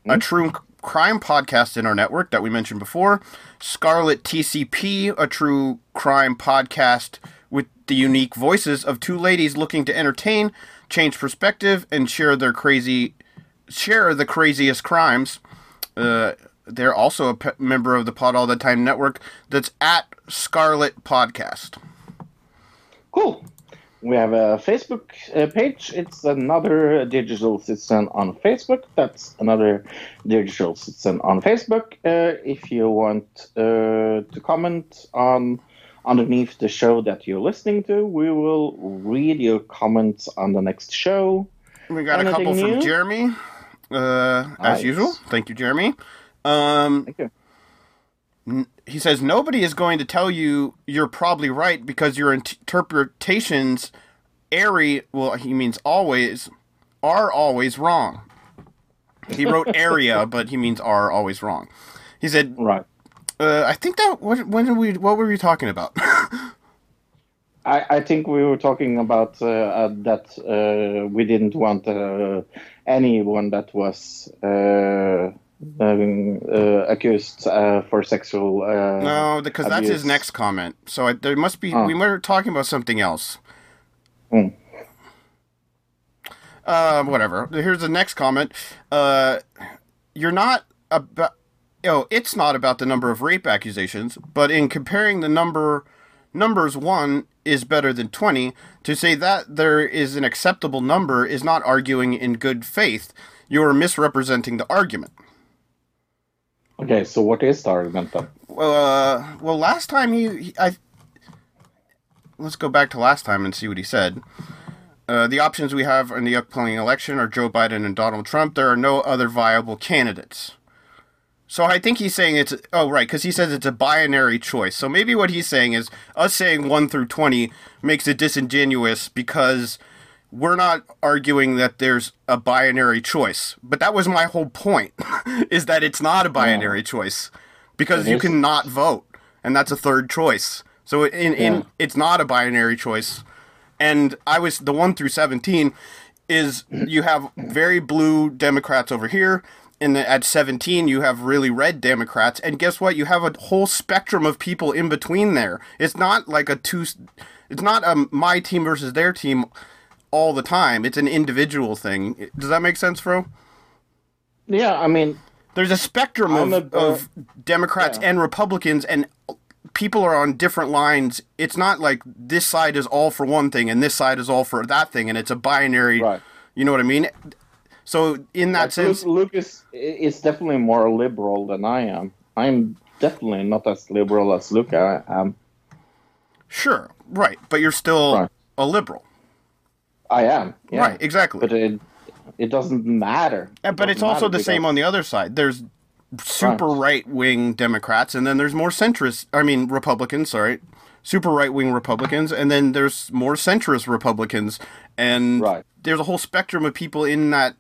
A true crime podcast in our network that we mentioned before. Scarlet TCP, a true crime podcast with the unique voices of two ladies looking to entertain change perspective, and share their crazy, share the craziest crimes. Uh, they're also a pe- member of the Pod All the Time network. That's at Scarlet Podcast. Cool. We have a Facebook uh, page. It's another digital citizen on Facebook. That's another digital citizen on Facebook. Uh, if you want uh, to comment on underneath the show that you're listening to, we will read your comments on the next show. We got a Anything couple from? Jeremy, uh, as usual. Thank you, Jeremy. Um, Thank you. He says nobody is going to tell you you're probably right because your interpretations, airy. Well, he means always, are always wrong. He wrote [LAUGHS] area, but he means are always wrong. He said, Right. uh, "I think that what, when did we? What were we talking about? [LAUGHS] I, I think we were talking about uh, uh, that uh, we didn't want uh, anyone that was uh, um, uh, accused uh, for sexual. Uh, no, because that's his next comment. So I, there must be. Oh. We were talking about something else." Uh, whatever. Here's the next comment. Uh, you're not about. Oh, it's not about the number of rape accusations, but in comparing the number numbers one is better than 20 to say that there is an acceptable number is not arguing in good faith you are misrepresenting the argument Okay, so what is the argument then? Well, uh, well last time he, he i let's go back to last time and see what he said uh, the options we have in the upcoming election are Joe Biden and Donald Trump. There are no other viable candidates. So I think he's saying it's oh right because he says it's a binary choice. So maybe what he's saying is us saying one through twenty makes it disingenuous because we're not arguing that there's a binary choice. But that was my whole point [LAUGHS] is that it's not a binary choice because It you is. cannot vote and that's a third choice. So in Yeah. in it's not a binary choice. And I was the one through seventeen is [CLEARS THROAT] you have very blue Democrats over here, and at 17 you have really red Democrats, and guess what? You have a whole spectrum of people in between there. It's not like a two, it's not a my team versus their team all the time. It's an individual thing. Does that make sense, Fro? Yeah, I mean, There's a spectrum of, a- uh, of Democrats yeah. and Republicans, and people are on different lines. It's not like this side is all for one thing and this side is all for that thing, and it's a binary. Right. You know what I mean? So in that like, sense, Lu- Lucas is definitely more liberal than I am. I'm definitely not as liberal as Luca I am. sure, right, but you're still Right. a liberal, I am. Yeah. right? Exactly. But it it doesn't matter. Uh, but it's also the same on the other side. There's super right wing Democrats, and then there's more centrist. I mean, Republicans. Sorry, super right wing Republicans, and then there's more centrist Republicans, and Right. there's a whole spectrum of people in that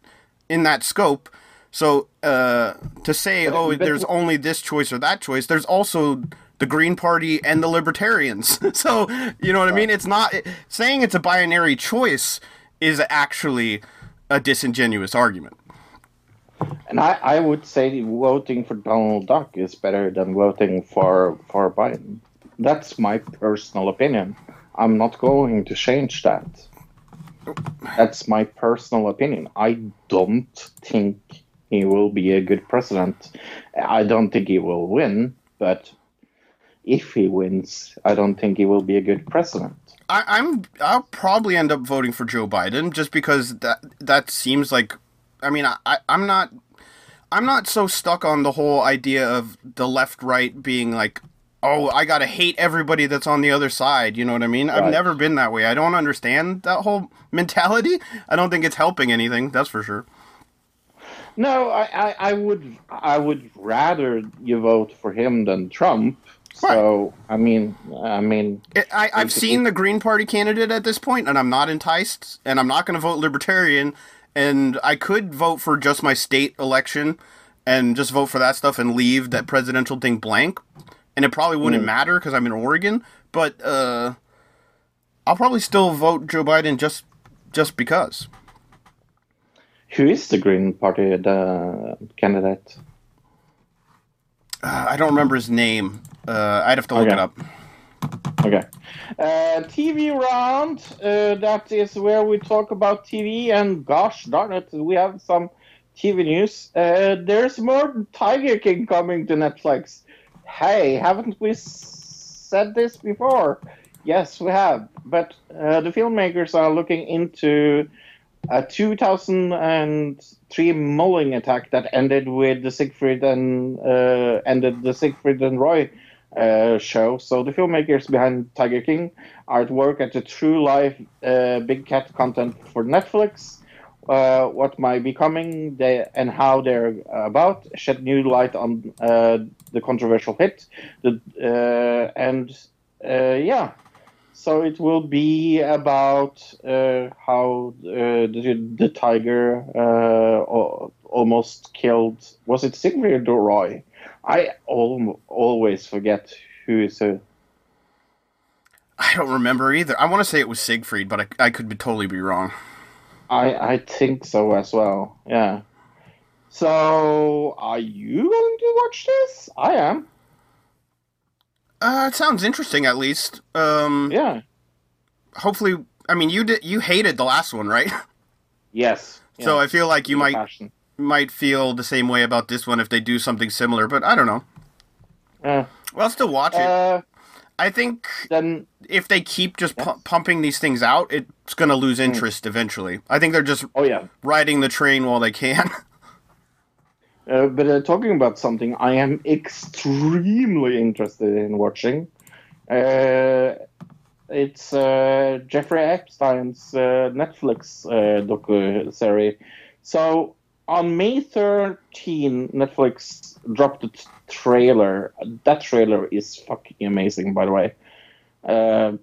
in that scope. So uh, to say, But- oh, but- there's only this choice or that choice, there's also the Green Party and the Libertarians. [LAUGHS] so you know what I mean? It's not saying it's a binary choice is actually a disingenuous argument. And I, I would say voting for Donald Duck is better than voting for for Biden. That's my personal opinion. I'm not going to change that. That's my personal opinion. I don't think he will be a good president. I don't think he will win, but if he wins, I don't think he will be a good president. I, I'm I'll probably end up voting for Joe Biden just because that that seems like I mean I, I I'm not I'm not so stuck on the whole idea of the left right being like oh I gotta hate everybody that's on the other side you know what I mean I've never been that way I don't understand that whole mentality I don't think it's helping anything that's for sure No, I, I, I would I would rather you vote for him than Trump. So I mean I mean It, I, I've seen the Green Party candidate at this point, and I'm not enticed, and I'm not going to vote Libertarian, and I could vote for just my state election and just vote for that stuff and leave that presidential thing blank, and it probably wouldn't Hmm. matter because I'm in Oregon, but uh, I'll probably still vote Joe Biden just just because. who is the Green Party the candidate? Uh, I don't remember his name. Uh, I'd have to look Okay. it up. Okay. Uh, TV round. Uh, that is where we talk about TV, and gosh darn it, we have some TV news. Uh, there's more Tiger King coming to Netflix. Hey, haven't we said this before? Yes, we have. But uh, the filmmakers are looking into a 2003 Mulling attack that ended with the Siegfried and uh, ended the Siegfried and Roy uh, show. So the filmmakers behind Tiger King are at work at the true life uh, big cat content for Netflix. Uh, what might be coming they, and how they're about shed new light on uh, the controversial hit the, uh, and yeah so it will be about how the, the tiger almost killed was it Siegfried or Roy I al- always forget who is who I don't remember either. I want to say it was Siegfried, but I, I could be totally be wrong. I I think so as well. Yeah. So, are you going to watch this? I am. Uh, it sounds interesting, at least. Um, yeah. Hopefully, I mean, you did. You hated the last one, right? [LAUGHS] Yes. So Yeah. I feel like you might passion. Might feel the same way about this one if they do something similar. But I don't know. Uh, Well, I'll still watch it. uh, I think then if they keep just pu- pumping these things out, it's going to lose interest eventually. I think they're just Hmm. oh yeah. riding the train while they can. [LAUGHS] Uh, but uh, talking about something I am extremely interested in watching. Uh, it's uh, Jeffrey Epstein's uh, Netflix uh, docu series. So on May 13, Netflix dropped a trailer. That trailer is fucking amazing, by the way. Uh,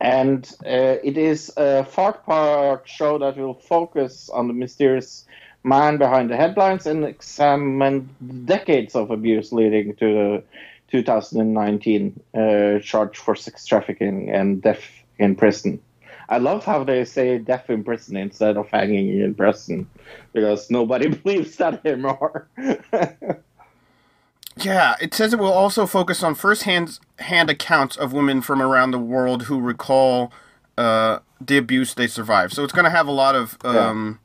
and uh, it is a fart park show that will focus on the mysterious man behind the headlines and examine decades of abuse leading to the 2019 uh, charge for sex trafficking and death in prison. I love how they say death in prison instead of hanging in prison because nobody [LAUGHS] believes that anymore. [LAUGHS] Yeah, it says it will also focus on first-hand hand accounts of women from around the world who recall uh, the abuse they survived. So it's going to have a lot of um,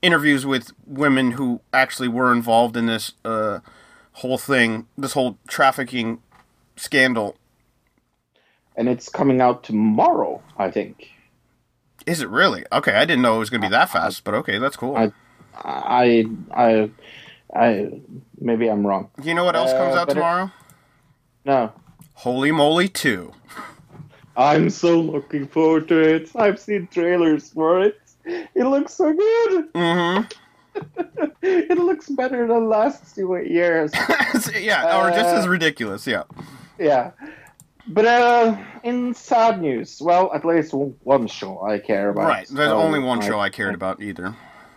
interviews with women who actually were involved in this uh, whole thing, this whole trafficking scandal. And it's coming out tomorrow, I think. Is it really? Okay, I didn't know it was going to be that fast, but okay, that's cool. I, I, I, I maybe I'm wrong. you know what else comes Uh, out but it- tomorrow? No. Holey Moley 2. I'm so looking forward to it. I've seen trailers for it. It looks so good. Mm-hmm. [LAUGHS] it looks better than last two years. [LAUGHS] yeah, or just Uh, as ridiculous, yeah. yeah. But uh, in sad news, well, at least one show I care about. Right, there's So only one show I cared about either.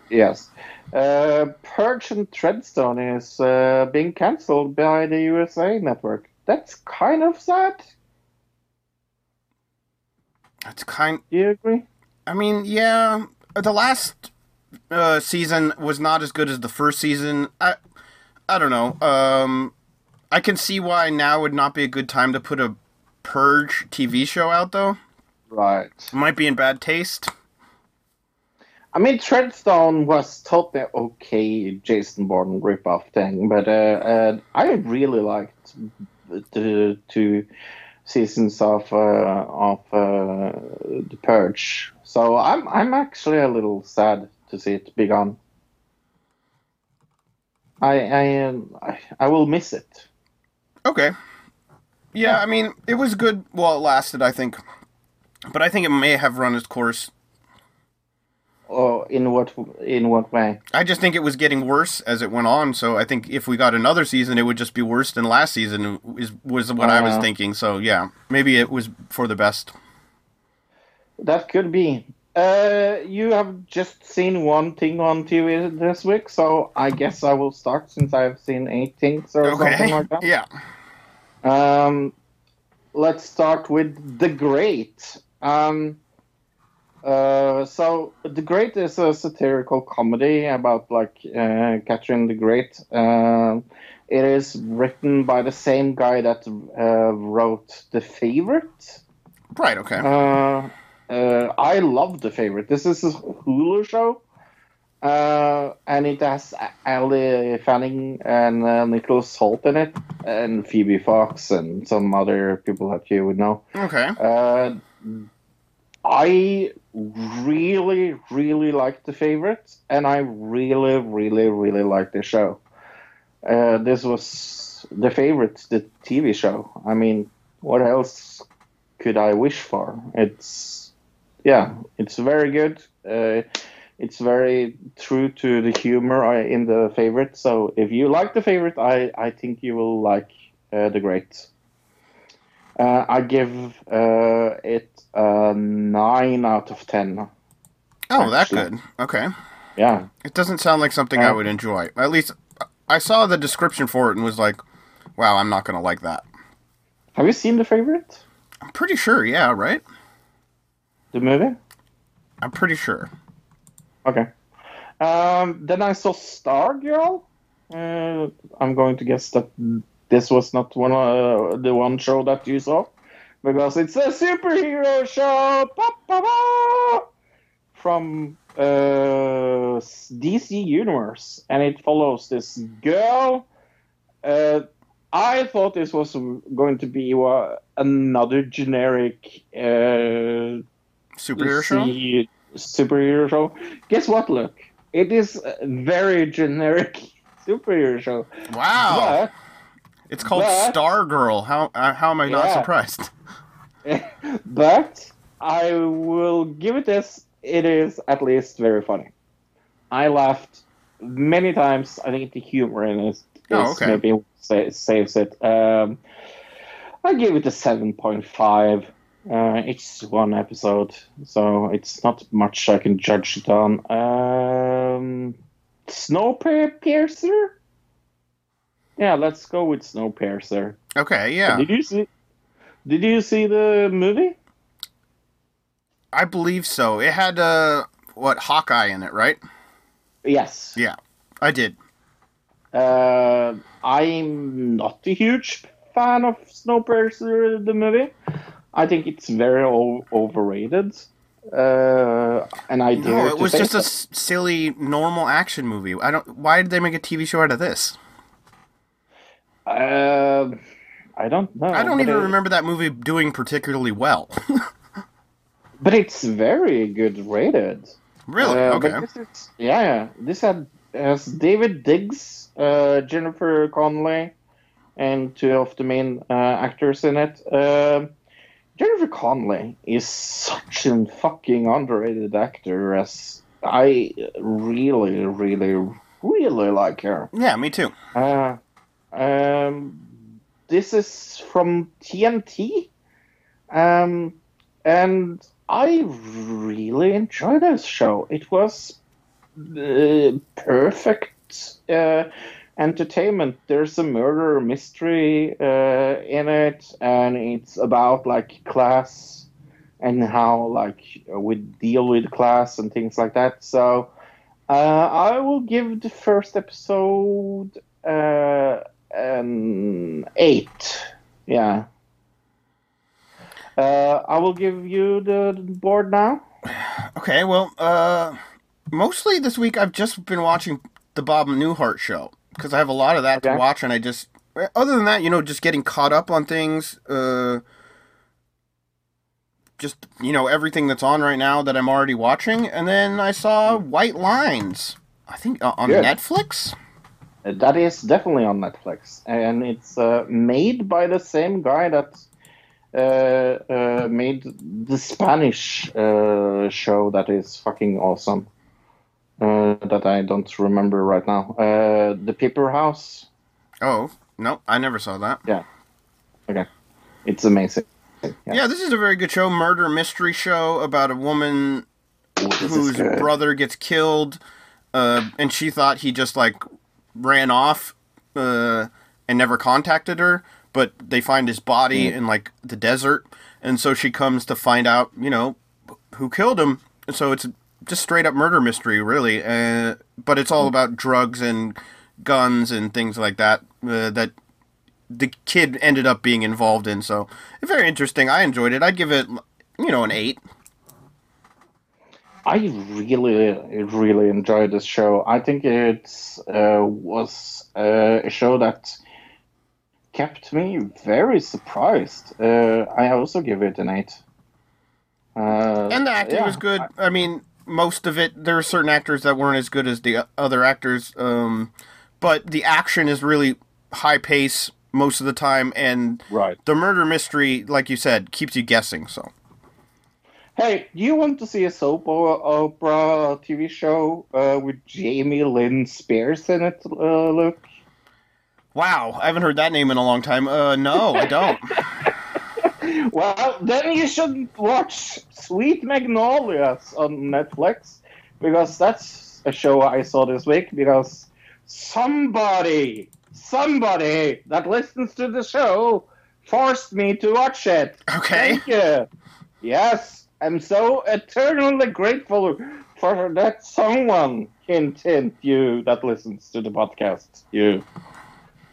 Yes. Uh, Purge and Treadstone is uh, being cancelled by the USA network. That's kind of sad. It's kind. Do you agree? I mean, yeah, the last uh, season was not as good as the first season. I, I don't know. Um, I can see why now would not be a good time to put a Purge TV show out, though. Right. It might be in bad taste. I mean, Treadstone was totally okay Jason Bourne ripoff thing, but uh, uh, I really liked the two seasons of uh, of uh, the Purge. So I'm I'm actually a little sad to see it be gone. I I um, I, I will miss it. Okay. Yeah, I mean, it was good while it lasted, I think. But I think it may have run its course. Or in what in what way? I just think it was getting worse as it went on. So I think if we got another season, it would just be worse than last season. Is was what I was Uh. thinking. So yeah, maybe it was for the best. That could be. Uh, you have just seen one thing on TV this week, so I guess I will start since I've seen eight things or something like that. [LAUGHS] Yeah. Um, let's start with The Great. Um, uh, so The Great is a satirical comedy about like uh, Catherine the Great, uh, It is written by the same guy that uh, wrote The Favorite. Right. Okay. Uh, uh, I love The Favorite. This is a Hulu show. Uh, and it has Elle Fanning and uh, Nicholas Hoult in it, and Phoebe Fox, and some other people that you would know. Okay. Uh, I really, really like the favorite, and I really, really, really like the show. Uh, this was the favorite, the TV show. I mean, what else could I wish for? It's, yeah, it's very good. Uh, it's very true to the humor uh, in the favorite. So if you like the favorite, I, I think you will like uh, the great. Uh, I give uh, it a nine out of ten. Oh, that good. Okay. Yeah. It doesn't sound like something I Uh, would enjoy. At least I saw the description for it and was like, "Wow, I'm not going to like that." Have you seen the favorite? I'm pretty sure. Yeah. Right. The movie? I'm pretty sure. Okay. Um, then I saw Stargirl. Uh, I'm going to guess that this was not one uh, the one show that you saw because it's a superhero show Ba, ba, ba, from uh, DC Universe, and it follows this girl. Uh, I thought this was going to be uh, another generic uh, Superhero show? Superhero show. Guess what? Look, it is a very generic [LAUGHS] superhero show. Wow. It's called but- Stargirl. How uh, how am I not Yeah. surprised? [LAUGHS] but I will give it this. It is at least very funny. I laughed many times. I think the humor in it is Oh, okay. maybe saves it. Um, I give it a seven point five. Uh, it's one episode, so it's not much I can judge it on. Um, Snowpiercer. Yeah, let's go with Snowpiercer. Okay. Yeah. Did you see? Did you see the movie? I believe so. It had uh what Hawkeye in it, right? Yes. Yeah. I did. Uh, I'm not a huge fan of Snowpiercer, the movie. I think it's very o- overrated. Uh, and I dare No, it was just a silly normal action movie. I don't why did they make a TV show out of this? Uh, I don't know. I don't even it- remember that movie doing particularly well. [LAUGHS] But it's very good rated. Really? Uh, Okay. Is, yeah, yeah. This had has Daveed Diggs, uh, Jennifer Connelly, and two of the main uh, actors in it. Jennifer Connelly is such a fucking underrated actor. As I really, really, really like her. yeah, me too. Uh, um, this is from TNT, um, and I really enjoyed this show. It was uh, perfect uh, entertainment. There's a murder mystery uh, in it, and it's about like class and how like we deal with class and things like that. So. Uh, I will give the first episode uh, an eight. Yeah. Uh, I will give you the board now. Okay, well, uh mostly this week I've just been watching the Bob Newhart show because I have a lot of that to watch and I just other than that, you know, just getting caught up on things uh just you know everything that's on right now that I'm already watching and then I saw White Lines. I think uh, on Good. Netflix. Uh, That is definitely on Netflix, and it's uh, made by the same guy that uh, uh, made the Spanish uh, show that is fucking awesome. Uh, that I don't remember right now. Uh, the Paper House. Oh, no, I never saw that. Yeah. Okay. It's amazing. Yeah. this is a very good show, murder mystery show about a woman whose brother gets killed, uh, and she thought he just like ran off uh, and never contacted her. But they find his body in like the desert, and so she comes to find out, you know, who killed him. And so it's just straight up murder mystery, really. Uh, but it's all about drugs and guns and things like that. uh, that the kid ended up being involved in. So very interesting. I enjoyed it. I'd give it, you know, an eight. I really, really enjoyed this show. I think it uh, was uh, a show that kept me very surprised. Uh, I also give it an eight. Uh, And the acting yeah. was good. I mean, most of it. There are certain actors that weren't as good as the other actors, um, but the action is really high pace most of the time, and right. the murder mystery, like you said, keeps you guessing. So Hey, do you want to see a soap o- opera TV show uh, with Jamie Lynn Spears in it, uh, Luke? Wow, I haven't heard that name in a long time. Uh, no, I don't. [LAUGHS] Well, then you should watch Sweet Magnolias on Netflix because that's a show I saw this week because somebody, somebody that listens to the show forced me to watch it. Okay. Thank you. Yes, I'm so eternally grateful for that someone. Hint, hint, you that listens to the podcast. You.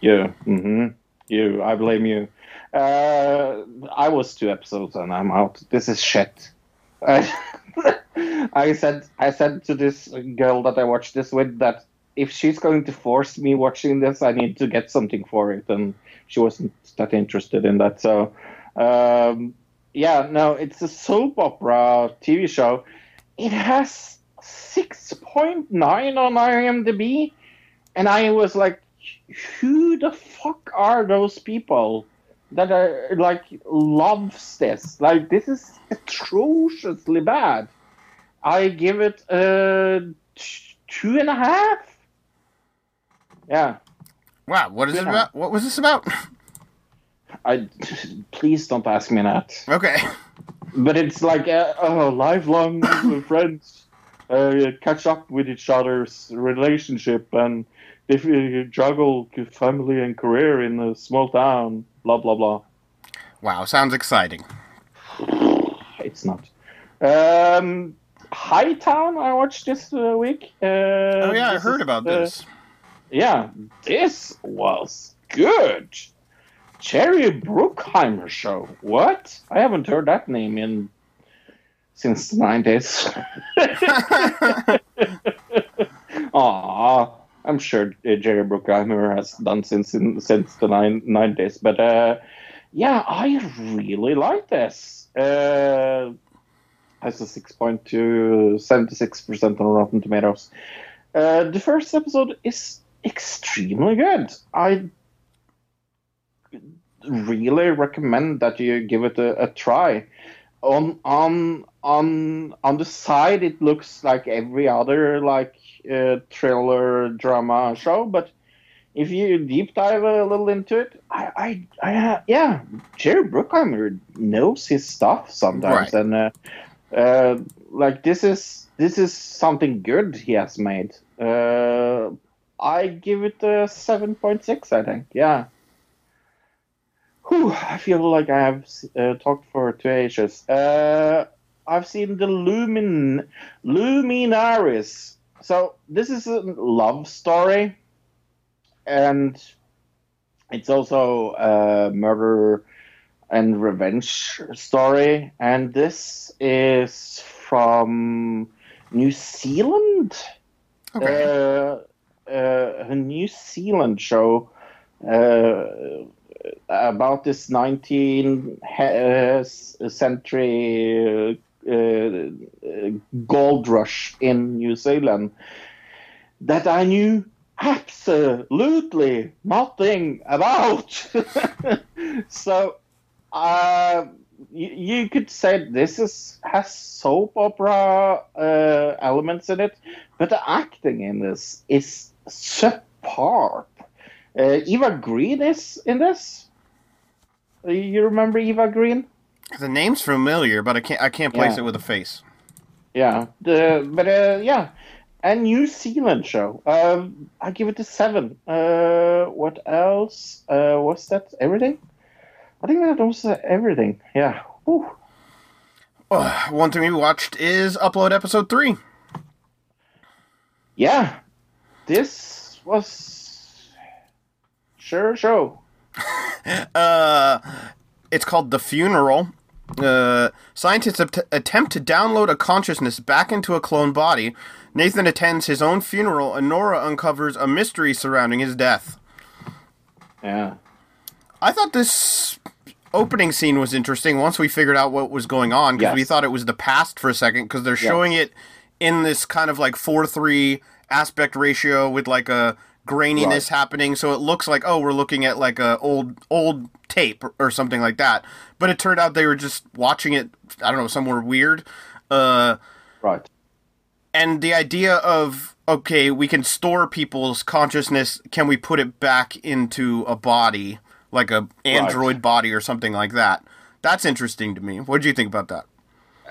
You. Mm-hmm. You. I blame you. Uh, I was two episodes and I'm out. This is shit. [LAUGHS] I, said I said to this girl that I watched this with that if she's going to force me watching this, I need to get something for it, and she wasn't that interested in that. So, um, yeah, no, it's a soap opera TV show. It has six point nine on IMDb, and I was like, who the fuck are those people? That are like loves this. Like this is atrociously bad. I give it a t- two and a half. Yeah. Wow, what is it Yeah. about? What was this about? [LAUGHS] I please don't ask me that. Okay. But it's like uh, oh, lifelong [COUGHS] friends uh, catch up with each other's relationship and they uh, juggle family and career in a small town. Blah blah blah. Wow, sounds exciting. It's not. Um, Hightown, I watched this uh, week. Uh, Oh yeah, I heard is, about this. yeah, this was good. Jerry Bruckheimer show. What? I haven't heard that name in since the nineties. [LAUGHS] [LAUGHS] Aw, I'm sure uh, Jerry Bruckheimer has done since since the nine nineties, but uh, yeah, I really like this. Uh, has a 6.2, 76% on Rotten Tomatoes. Uh, the first episode is extremely good. I really recommend that you give it a, a try. On on on on the side, it looks like every other like uh, thriller drama show, but if you deep dive a little into it, I, I, I uh, yeah, Jerry Bruckheimer knows his stuff sometimes, Right. and uh, uh, like this is this is something good he has made. Uh, I give it a seven point six. I think, yeah. Whew, I feel like I have uh, talked for two ages. Uh, I've seen the Lumin Luminaries. So this is a love story, and it's also a murder and revenge story. And this is from New Zealand. Okay. Uh, uh, a New Zealand show uh, about this 19th uh, century uh, gold rush in New Zealand that I knew absolutely nothing about. [LAUGHS] so uh, you, you could say this is has soap opera uh, elements in it, but the acting in this is superb. Uh, Eva Green is in this. Uh, You remember Eva Green? The name's familiar, but I can't I can't place Yeah. it with a face. Yeah, the but uh, yeah, a New Zealand show. Um, I give it a seven. Uh, what else? Uh, was that everything? I think that was uh, everything. Yeah. Oh, [SIGHS] one thing we watched is Upload Episode 3. Yeah, this was sure, show. [LAUGHS] Uh, it's called The Funeral. Uh, scientists att- attempt to download a consciousness back into a clone body. Nathan attends his own funeral, and Nora uncovers a mystery surrounding his death. Yeah. I thought this opening scene was interesting once we figured out what was going on because we thought it was the past for a second because they're showing it in this kind of like 4 3 aspect ratio with like a graininess happening so it looks like oh we're looking at like a old old tape or, or something like that. But it turned out they were just watching it i don't know somewhere weird. Uh Right. and the idea of okay we can store people's consciousness can we put it back into a body like a android body or something like that? That's interesting to me. What do you think about that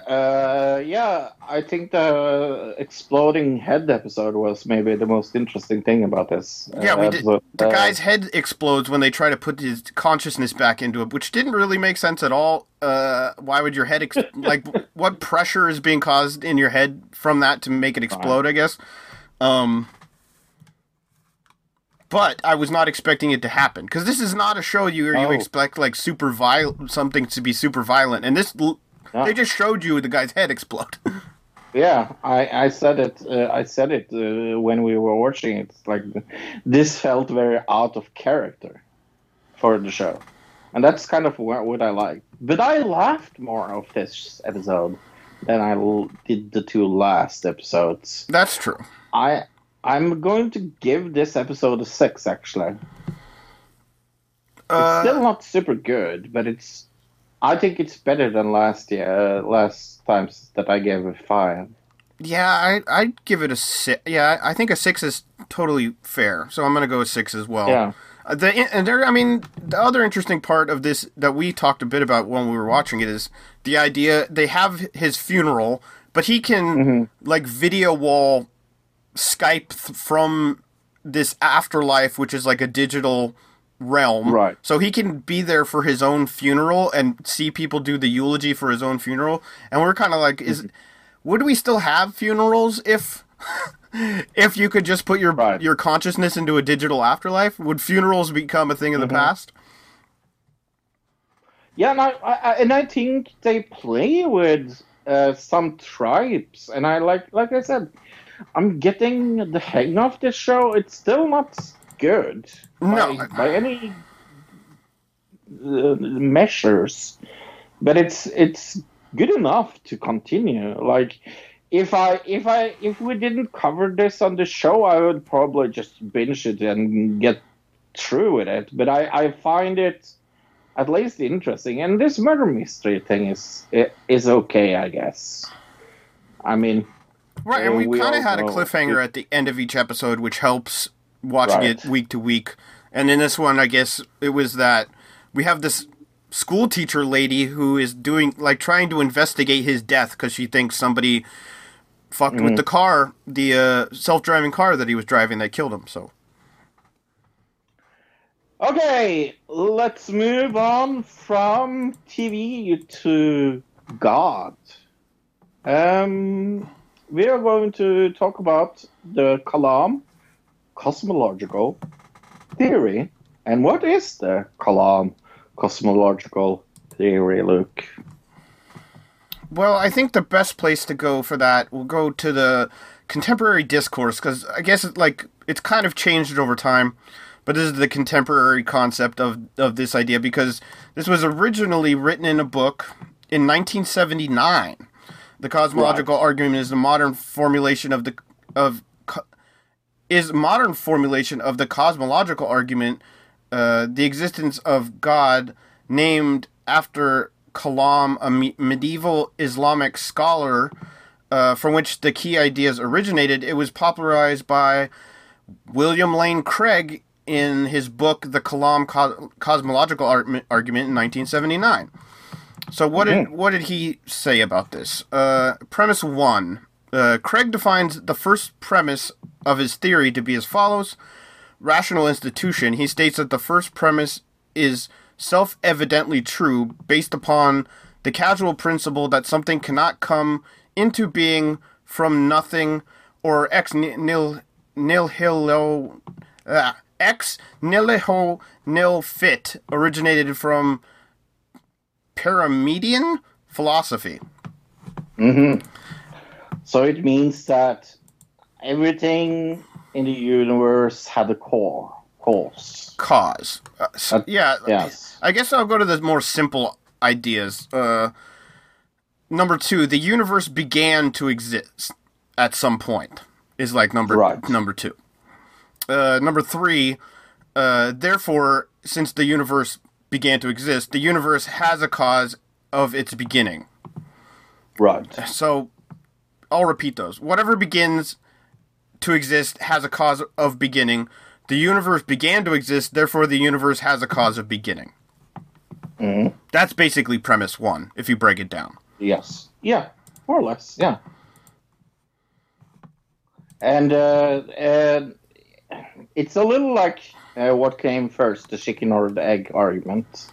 Uh, yeah, I think the exploding head episode was maybe the most interesting thing about this. yeah we uh, did the Uh, guy's head explodes when they try to put his consciousness back into it which didn't really make sense at all uh why would your head ex- [LAUGHS] like what pressure is being caused in your head from that to make it explode i guess um but I was not expecting it to happen because this is not a show you you Oh. expect like super violent something to be super violent, and this l Yeah. they just showed you the guy's head explode. [LAUGHS] Yeah, I, I said it. Uh, I said it uh, when we were watching it. It's like this felt very out of character for the show, and that's kind of what, what I like. But I laughed more of this episode than I l- did the two last episodes. That's true. I I'm going to give this episode a six. Actually, it's Uh, still not super good, but it's. I think it's better than last year. Uh, last times that I gave a five. yeah, I I'd give it a six. Yeah, I think a six is totally fair. So I'm gonna go with six as well. Yeah. Uh, The and there, I mean, the other interesting part of this that we talked a bit about when we were watching it is the idea they have his funeral, but he can Mm-hmm. like video wall Skype th- from this afterlife, which is like a digital realm. Right. So he can be there for his own funeral and see people do the eulogy for his own funeral. And we're kind of like, is Mm-hmm. would we still have funerals if [LAUGHS] if you could just put your Right. your consciousness into a digital afterlife? Would funerals become a thing of the Mm-hmm. past? Yeah, and I, I and I think they play with uh, some tribes, and I like like I said, I'm getting the hang of this show. It's still not good No. by, by any uh, measures, but it's it's good enough to continue. Like if I if I if we didn't cover this on the show, I would probably just binge it and get through with it. But I I find it at least interesting. And this murder mystery thing is is okay, I guess. I mean, Right, and we, we kind of had a cliffhanger it- at the end of each episode, which helps watching Right. it week to week. And in this one, I guess it was that we have this school teacher lady who is doing like trying to investigate his death because she thinks somebody fucked Mm-hmm. with the car, the uh, self-driving car that he was driving that killed him. So okay, let's move on from TV to God. Um, we are going to talk about the Kalam cosmological theory. And what is the Kalam cosmological theory, Luke? Well, I think the best place to go for that will go to the contemporary discourse because I guess it, like it's kind of changed over time, but this is the contemporary concept of of this idea because this was originally written in a book in 1979. The cosmological argument is the modern formulation of the of is modern formulation of the cosmological argument, uh, the existence of God named after Kalam, a me- medieval Islamic scholar, uh, from which the key ideas originated. It was popularized by William Lane Craig in his book, The Kalam Co- Cosmological Ar- Argument in 1979. So what did what did he say about this? Uh, premise one: uh, Craig defines the first premise of his theory to be as follows: rational institution. He states that the first premise is self-evidently true, based upon the casual principle that something cannot come into being from nothing or ex nil nihilo. Ah, ex nihilo nil fit originated from Parmenidean philosophy. hmm So it means that everything in the universe had a core, cause. Cause. Uh, s- yeah. yes. I guess I'll go to the more simple ideas. Uh, number two, the universe began to exist at some point. Is like number number two. Uh, number three, uh, therefore, since the universe began to exist, the universe has a cause of its beginning. Right. So, I'll repeat those. Whatever begins to exist has a cause of beginning. The universe began to exist, therefore, the universe has a cause of beginning. hmm That's basically premise one, if you break it down. Yes. Yeah. More or less. Yeah. And uh, uh, it's a little like uh, what came first, the chicken or the egg argument.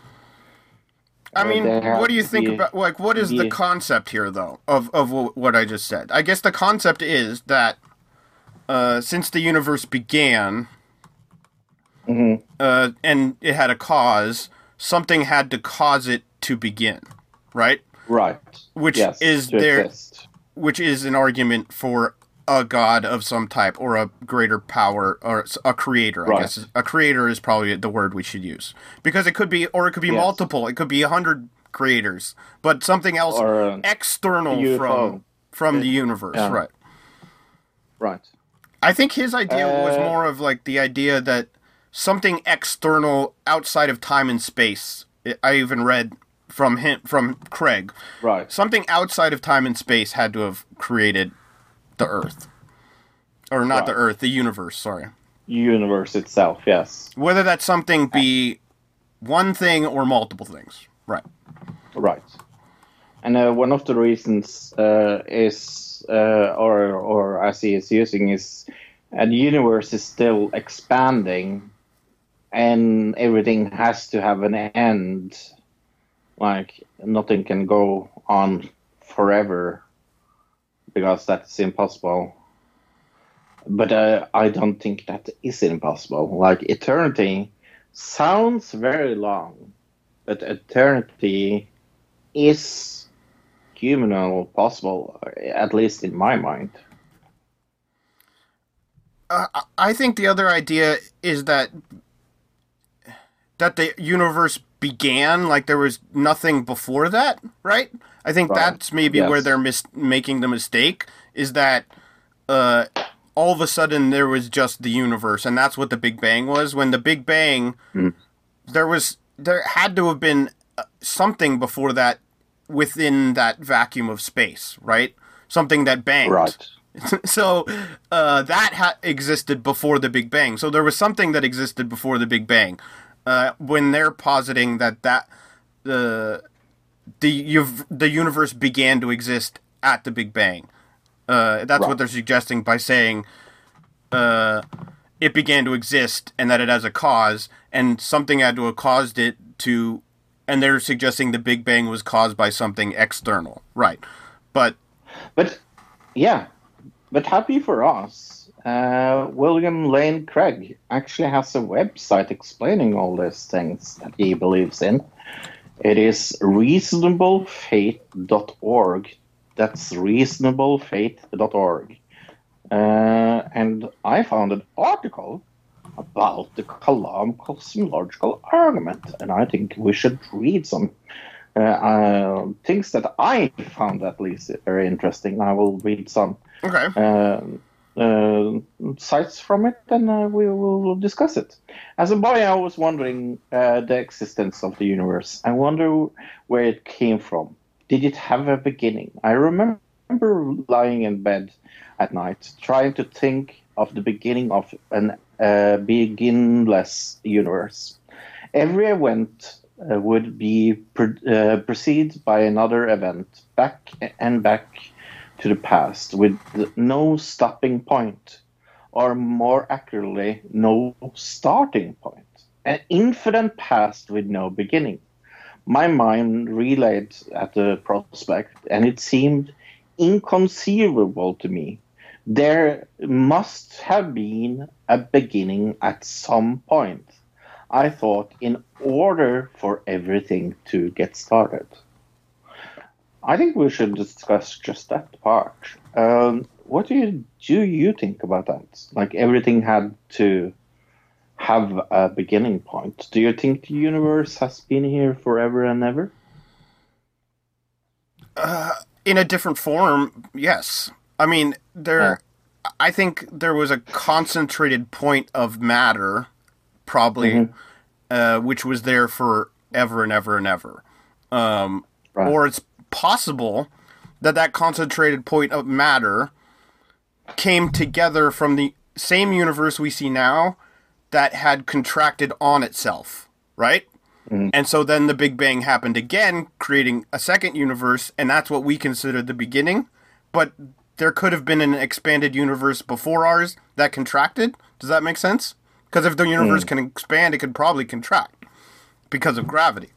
I mean, what do you think be- about like what is the concept here though of of what I just said? I guess the concept is that uh, since the universe began Mhm. uh, and it had a cause, something had to cause it to begin, right? Right. Which Yes, is there, exist. which is an argument for a god of some type or a greater power or a creator. I Right. guess a creator is probably the word we should use because it could be, or it could be Yes. multiple. It could be a hundred creators, but something else Or an external UFO. from from the universe, Yeah. right? Right. I think his idea was Uh, more of like the idea that something external outside of time and space. I- I even read from him from Craig. Right. Something outside of time and space had to have created the Earth, or not the Earth, the universe. Sorry. Universe itself. Yes. Whether that something be one thing or multiple things, right? Right. And uh, one of the reasons uh, is, uh, or or as he is using, is uh, the universe is still expanding, and everything has to have an end. Like nothing can go on forever, because that's impossible. But uh, I don't think that is impossible. Like eternity sounds very long, but eternity is human possible, at least in my mind. Uh, I think the other idea is that that the universe began like there was nothing before that, right? I think that's maybe Yes. where they're mis- making the mistake is that uh, all of a sudden there was just the universe, and that's what the Big Bang was. When the Big Bang, Mm. there was there had to have been uh, something before that within that vacuum of space, right? Something that banged. Right. [LAUGHS] so uh, that ha- existed before the Big Bang. So there was something that existed before the Big Bang. Uh, when they're positing that that the the the universe began to exist at the Big Bang. Uh, that's Right. what they're suggesting by saying uh, it began to exist and that it has a cause, and something had to have caused it to. And they're suggesting the Big Bang was caused by something external, right? But But yeah, but happy for us, uh, William Lane Craig actually has a website explaining all these things that he believes in. It is reasonablefaith.org. That's reasonablefaith.org. Uh, and I found an article about the Kalam cosmological argument, and I think we should read some uh, uh, things that I found at least very interesting. I will read some okay. uh, sites from it, and uh, we will discuss it. As a boy, I was wondering uh, the existence of the universe. I wonder where it came from. Did it have a beginning? I remember lying in bed at night, trying to think of the beginning of an uh, beginless universe. Every event uh, would be pre- uh, preceded by another event, back and back to the past, with no stopping point, or more accurately, no starting point. An infinite past with no beginning. My mind relayed at the prospect, and it seemed inconceivable to me there must have been a beginning at some point. I thought in order for everything to get started. I think we should discuss just that part. Um, what do you do you think about that? Like everything had to have a beginning point. Do you think the universe has been here forever and ever? Uh, in a different form, yes. I mean, there. I think there was a concentrated point of matter, probably, Mhm. uh, which was there for ever and ever and ever. Um, Or it's possible that that concentrated point of matter came together from the same universe we see now that had contracted on itself, right? And so then the Big Bang happened again, creating a second universe, and that's what we consider the beginning. But there could have been an expanded universe before ours that contracted. Does that make sense? Because if the universe Mm. can expand, it could probably contract because of gravity.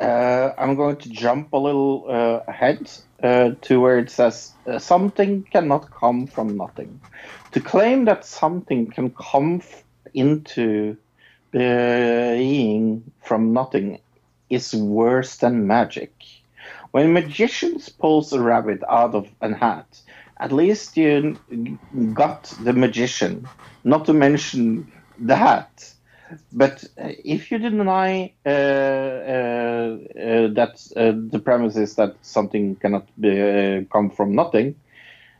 Uh, I'm going to jump a little uh, ahead uh, to where it says uh, something cannot come from nothing. To claim that something can come f- into being from nothing is worse than magic. When magicians pulls a rabbit out of a hat, at least you got the magician, not to mention the hat. But uh, if you deny uh, uh, uh, that uh, the premise is that something cannot be, come from nothing,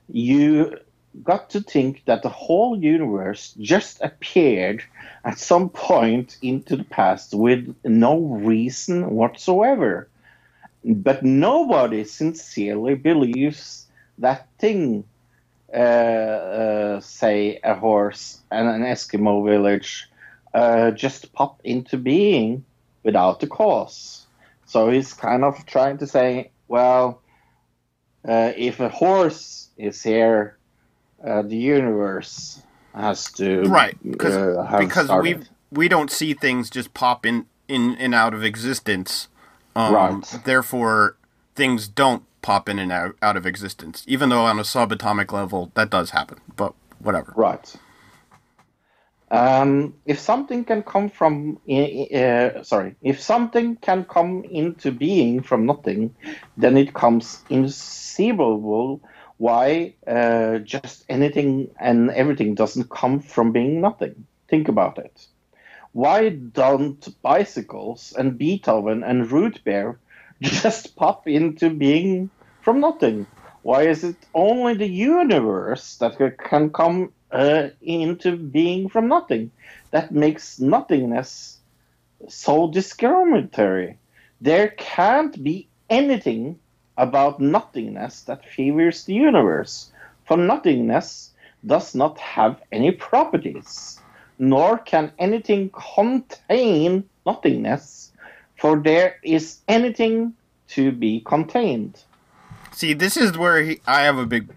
you got to think that the whole universe just appeared at some point into the past with no reason whatsoever. But nobody sincerely believes that thing. Uh, uh, say a horse and an Eskimo village uh, just pop into being without a cause. So he's kind of trying to say, well, uh, if a horse is here, uh, the universe has to right because uh, because started. we we don't see things just pop in in and out of existence um, Right. therefore things don't pop in and out, out of existence even though on a subatomic level that does happen but whatever Right. Um, if something can come from, uh, sorry, if something can come into being from nothing, then it comes inconceivable why uh, just anything and everything doesn't come from being nothing. Think about it. Why don't bicycles and Beethoven and root beer [LAUGHS] just pop into being from nothing? Why is it only the universe that can come uh, into being from nothing? That makes nothingness so discriminatory. There can't be anything about nothingness that favors the universe, for nothingness does not have any properties, nor can anything contain nothingness, for there is anything to be contained. see this is where he, i have a big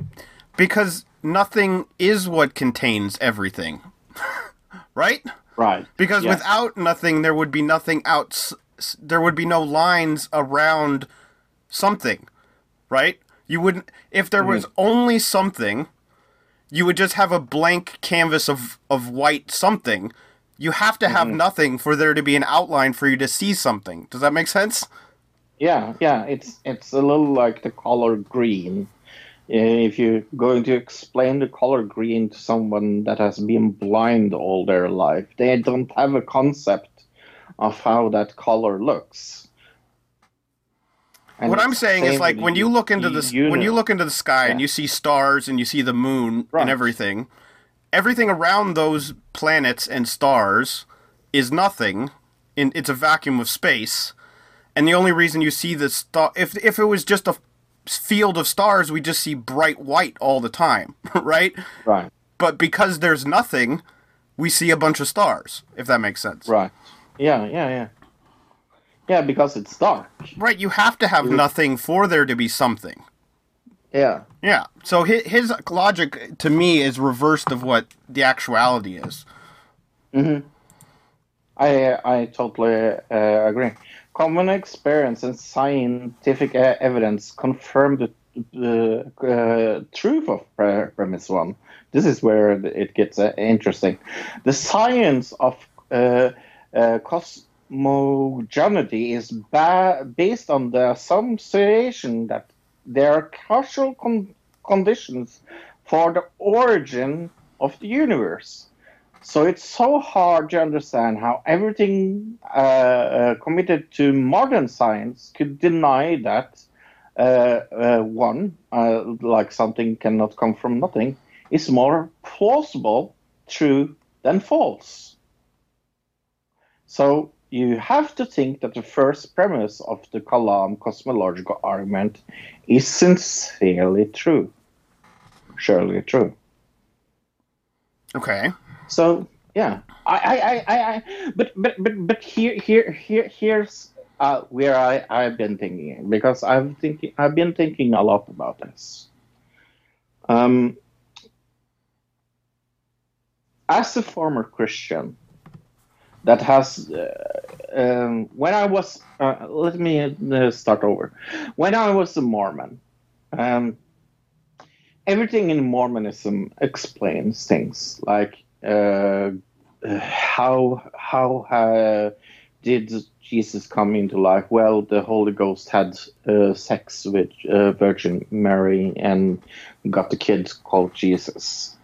because nothing is what contains everything [LAUGHS] right Right. Because Yes. without nothing, there would be nothing out. There would be no lines around something, right? You wouldn't. If there was mm-hmm. only something, you would just have a blank canvas of of white something. You have to have mm-hmm. nothing for there to be an outline for you to see something. Does that make sense? Yeah, yeah, it's it's a little like the color green. If you're going to explain the color green to someone that has been blind all their life, they don't have a concept of how that color looks. And what I'm saying is like when you look into the the when you look into the sky and you see stars and you see the moon Right. and everything, everything around those planets and stars is nothing. In it's a vacuum of space, and the only reason you see the star if if it was just a field of stars, we just see bright white all the time, [LAUGHS] right? Right. But because there's nothing, we see a bunch of stars. If that makes sense. Right. Yeah, yeah, yeah. Yeah, because it's dark. Right. You have to have nothing for there to be something. Yeah. Yeah. So his, his logic to me is reversed of what the actuality is. hmm I I totally uh, agree. Common experience and scientific evidence confirm the the uh, truth of premise one. This is where it gets uh, interesting. The science of uh, uh, cosmogeneity is ba- based on the assumption that there are causal con- conditions for the origin of the universe. So it's so hard to understand how everything uh, uh, committed to modern science could deny that uh, uh, one, uh, like something cannot come from nothing, is more plausible, true than false. So you have to think that the first premise of the Kalam cosmological argument is sincerely true. Surely true. Okay. So yeah, I, I, I, I, but but but but here here here here's uh, where I I've been thinking because I've thinking I've been thinking a lot about this. Um, as a former Christian, that has uh, um, when I was uh, let me uh, start over. When I was a Mormon, um, everything in Mormonism explains things like uh, how how uh, did Jesus come into life? Well, the Holy Ghost had uh, sex with uh, Virgin Mary and got the kid called Jesus.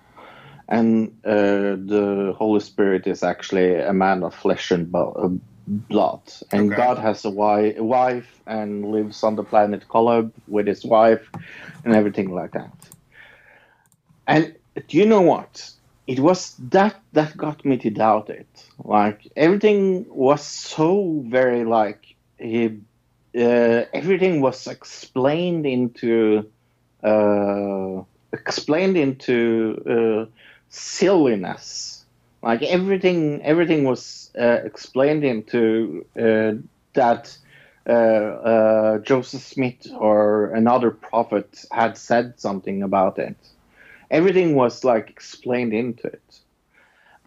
And uh, the Holy Spirit is actually a man of flesh and bo- uh, blood. And Okay. God has a, wi- a wife and lives on the planet Kolob with his wife and everything like that. And do you know what? It was that that got me to doubt it. Like everything was so very like he, uh, everything was explained into uh, explained into uh, silliness. Like everything, everything was uh, explained into uh, that uh, uh, Joseph Smith or another prophet had said something about it. Everything was like explained into it.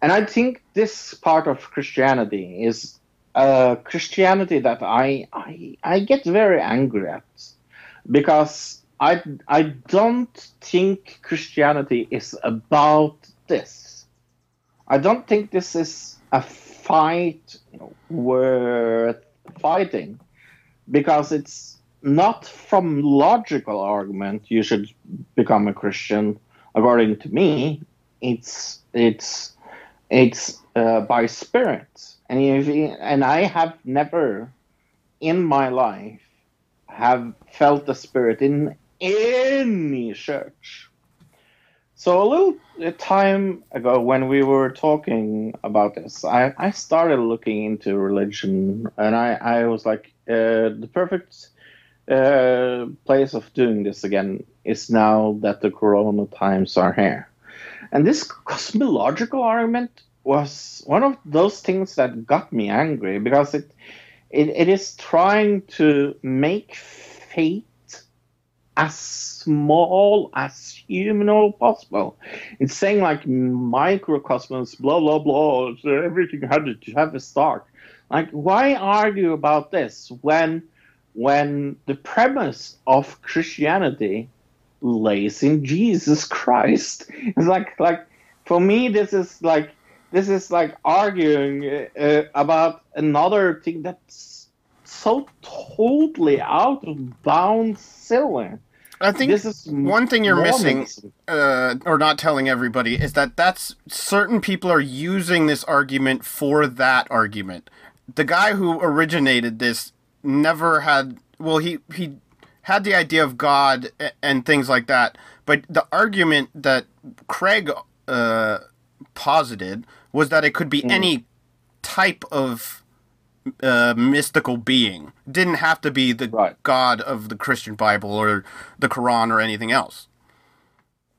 And I think this part of Christianity is uh, Christianity that I, I I get very angry at because I I don't think Christianity is about this. I don't think this is a fight worth fighting because it's not from logical argument you should become a Christian according to me it's it's it's uh, by spirit. And if and I have never in my life have felt the spirit in any church. So a little time ago when we were talking about this I, I started looking into religion and I, I was like uh, the perfect uh, place of doing this again is now that the corona times are here. And this cosmological argument was one of those things that got me angry because it it, it is trying to make fate as small as humanly possible. It's saying like microcosmos, blah blah blah. So everything had to have a start. Like, why argue about this when when the premise of Christianity lays in Jesus Christ? [LAUGHS] It's like like for me, this is like this is like arguing uh, about another thing that's so totally out of bounds silly. I think This is one thing you're missing, uh, or not telling everybody, is that that's certain people are using this argument for that argument. The guy who originated this never had. Well, he he had the idea of God and things like that, but the argument that Craig uh, posited was that it could be any type of uh, mystical being. Didn't have to be the God of the Christian Bible or the Quran or anything else.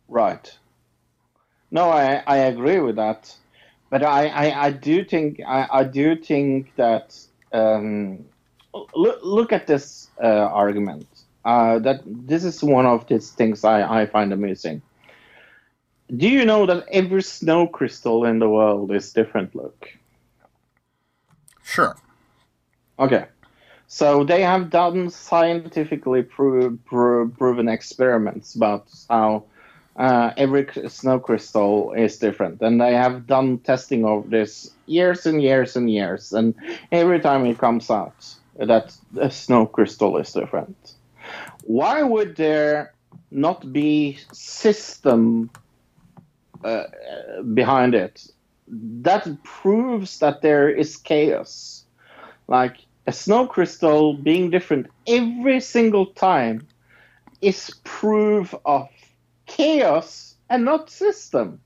Right. No, I, I agree with that, but I, I, I do think I, I do think that um, look look at this uh, argument. Uh, that this is one of these things I, I find amusing. Do you know that every snow crystal in the world is different look? Sure. Okay. So they have done scientifically pro- pro- proven experiments about how uh, every c- snow crystal is different, and they have done testing of this years and years and years, and every time it comes out that a snow crystal is different. Why would there not be system uh, behind it? That proves that there is chaos. Like a snow crystal being different every single time is proof of chaos and not system.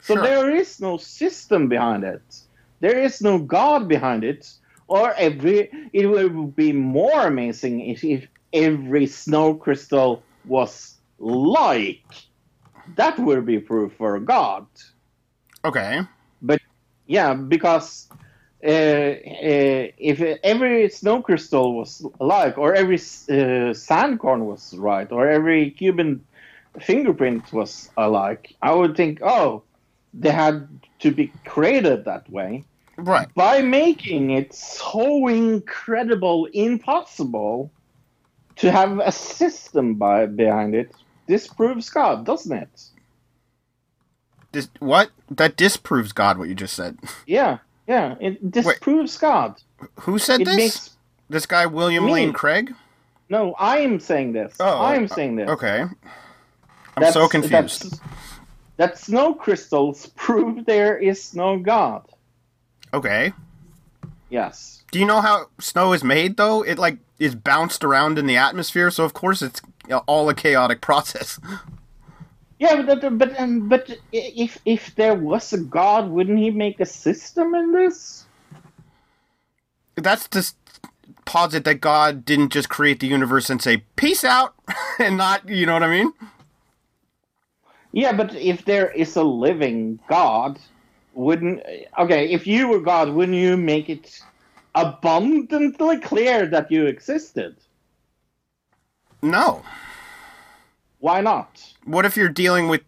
So Sure. there is no system behind it. There is no God behind it. Or every it would be more amazing if, if every snow crystal was like. That would be proof for God. Okay. But yeah, because uh, uh, if every snow crystal was alike, or every uh, sand corn was right, or every Cuban fingerprint was alike, I would think, oh, they had to be created that way. Right. By making it so incredible, impossible to have a system by, behind it, this proves God, doesn't it? Dis- what? That disproves God. What you just said. Yeah, yeah, it disproves God. Who said It this? makes- This guy William Me. Lane Craig. No, I'm saying this. Oh, I'm uh, saying this. Okay. I'm That's- so confused. that's- That snow crystals prove there is no God. Okay. Yes. Do you know how snow is made though? It like is bounced around in the atmosphere, so of course it's all a chaotic [LAUGHS] process. Yeah, but but um, but if if there was a God, wouldn't he make a system in this? That's just posit that God didn't just create the universe and say peace out [LAUGHS] and not, you know what I mean? Yeah, but if there is a living God, wouldn't okay? If you were God, wouldn't you make it abundantly clear that you existed? No. Why not? What if you're dealing with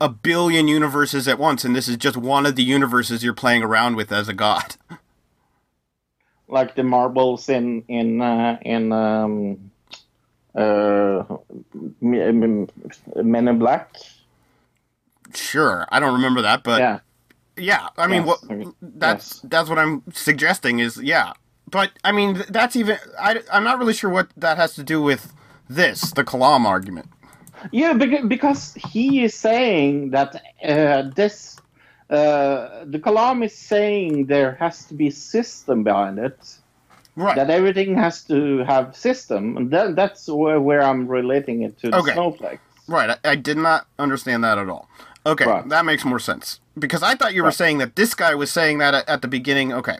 a billion universes at once and this is just one of the universes you're playing around with as a god? [LAUGHS] Like the marbles in in uh, in um, uh, Men in Black. Sure, I don't remember that, but yeah, yeah. I mean, Yes. what that's that's what I'm suggesting is yeah. But I mean, that's even I I'm not really sure what that has to do with this the Kalam argument. Yeah, because, because he is saying that uh, this, uh, the Kalam is saying there has to be system behind it. Right. That everything has to have system, and that, that's where, where I'm relating it to the Okay. snowflakes. Right, I, I did not understand that at all. Okay, Right. that makes more sense because I thought you were saying that this guy was saying that at, at the beginning. Okay,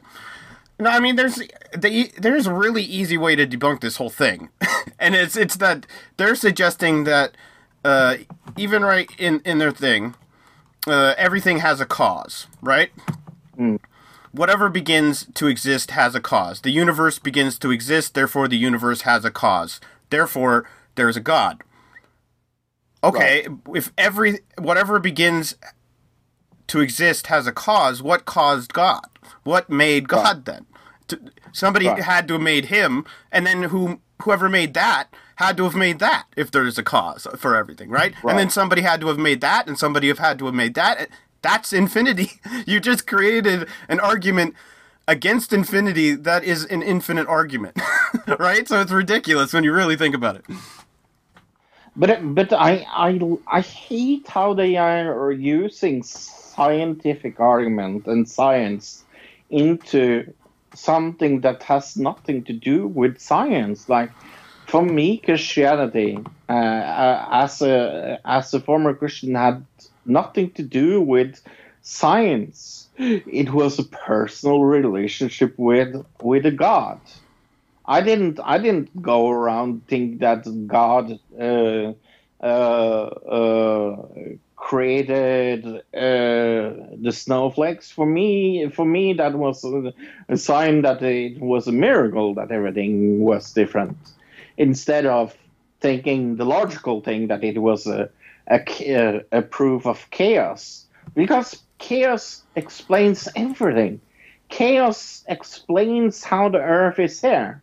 no, I mean there's the, there's a really easy way to debunk this whole thing, [LAUGHS] and it's it's that they're suggesting that uh, even right in in their thing, uh, everything has a cause, right? Whatever begins to exist has a cause. The universe begins to exist, therefore the universe has a cause. Therefore, there's a God. Okay, if every whatever begins to exist has a cause, what caused God? What made God then? To, somebody Right. had to have made him, and then who whoever made that had to have made that if there's a cause for everything, right? And then somebody had to have made that, and somebody have had to have made that. That's infinity. [LAUGHS] You just created an argument against infinity that is an infinite argument, [LAUGHS] right? So it's ridiculous when you really think about it. But but I I I hate how they are using scientific argument and science into something that has nothing to do with science. Like for me, Christianity uh, uh, as a as a former Christian had nothing to do with science. It was a personal relationship with with a God. I didn't. I didn't go around think that God uh, uh, uh, created uh, the snowflakes. For me, for me, that was a, sign that it was a miracle that everything was different. Instead of thinking the logical thing that it was a a, a proof of chaos, because chaos explains everything. Chaos explains how the Earth is here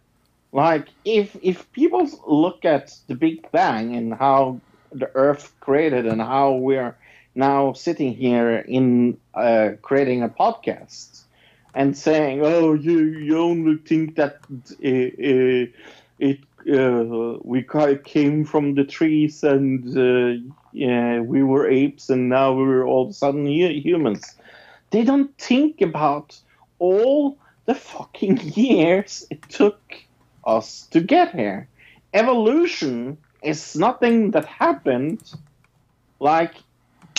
Like if if people look at the Big Bang and how the Earth created and how we're now sitting here in uh, creating a podcast and saying, "Oh, you you only think that uh, uh, it uh, we came from the trees and uh, yeah, we were apes and now we're all of a sudden humans." They don't think about all the fucking [LAUGHS] years it took us to get here. Evolution is nothing that happened like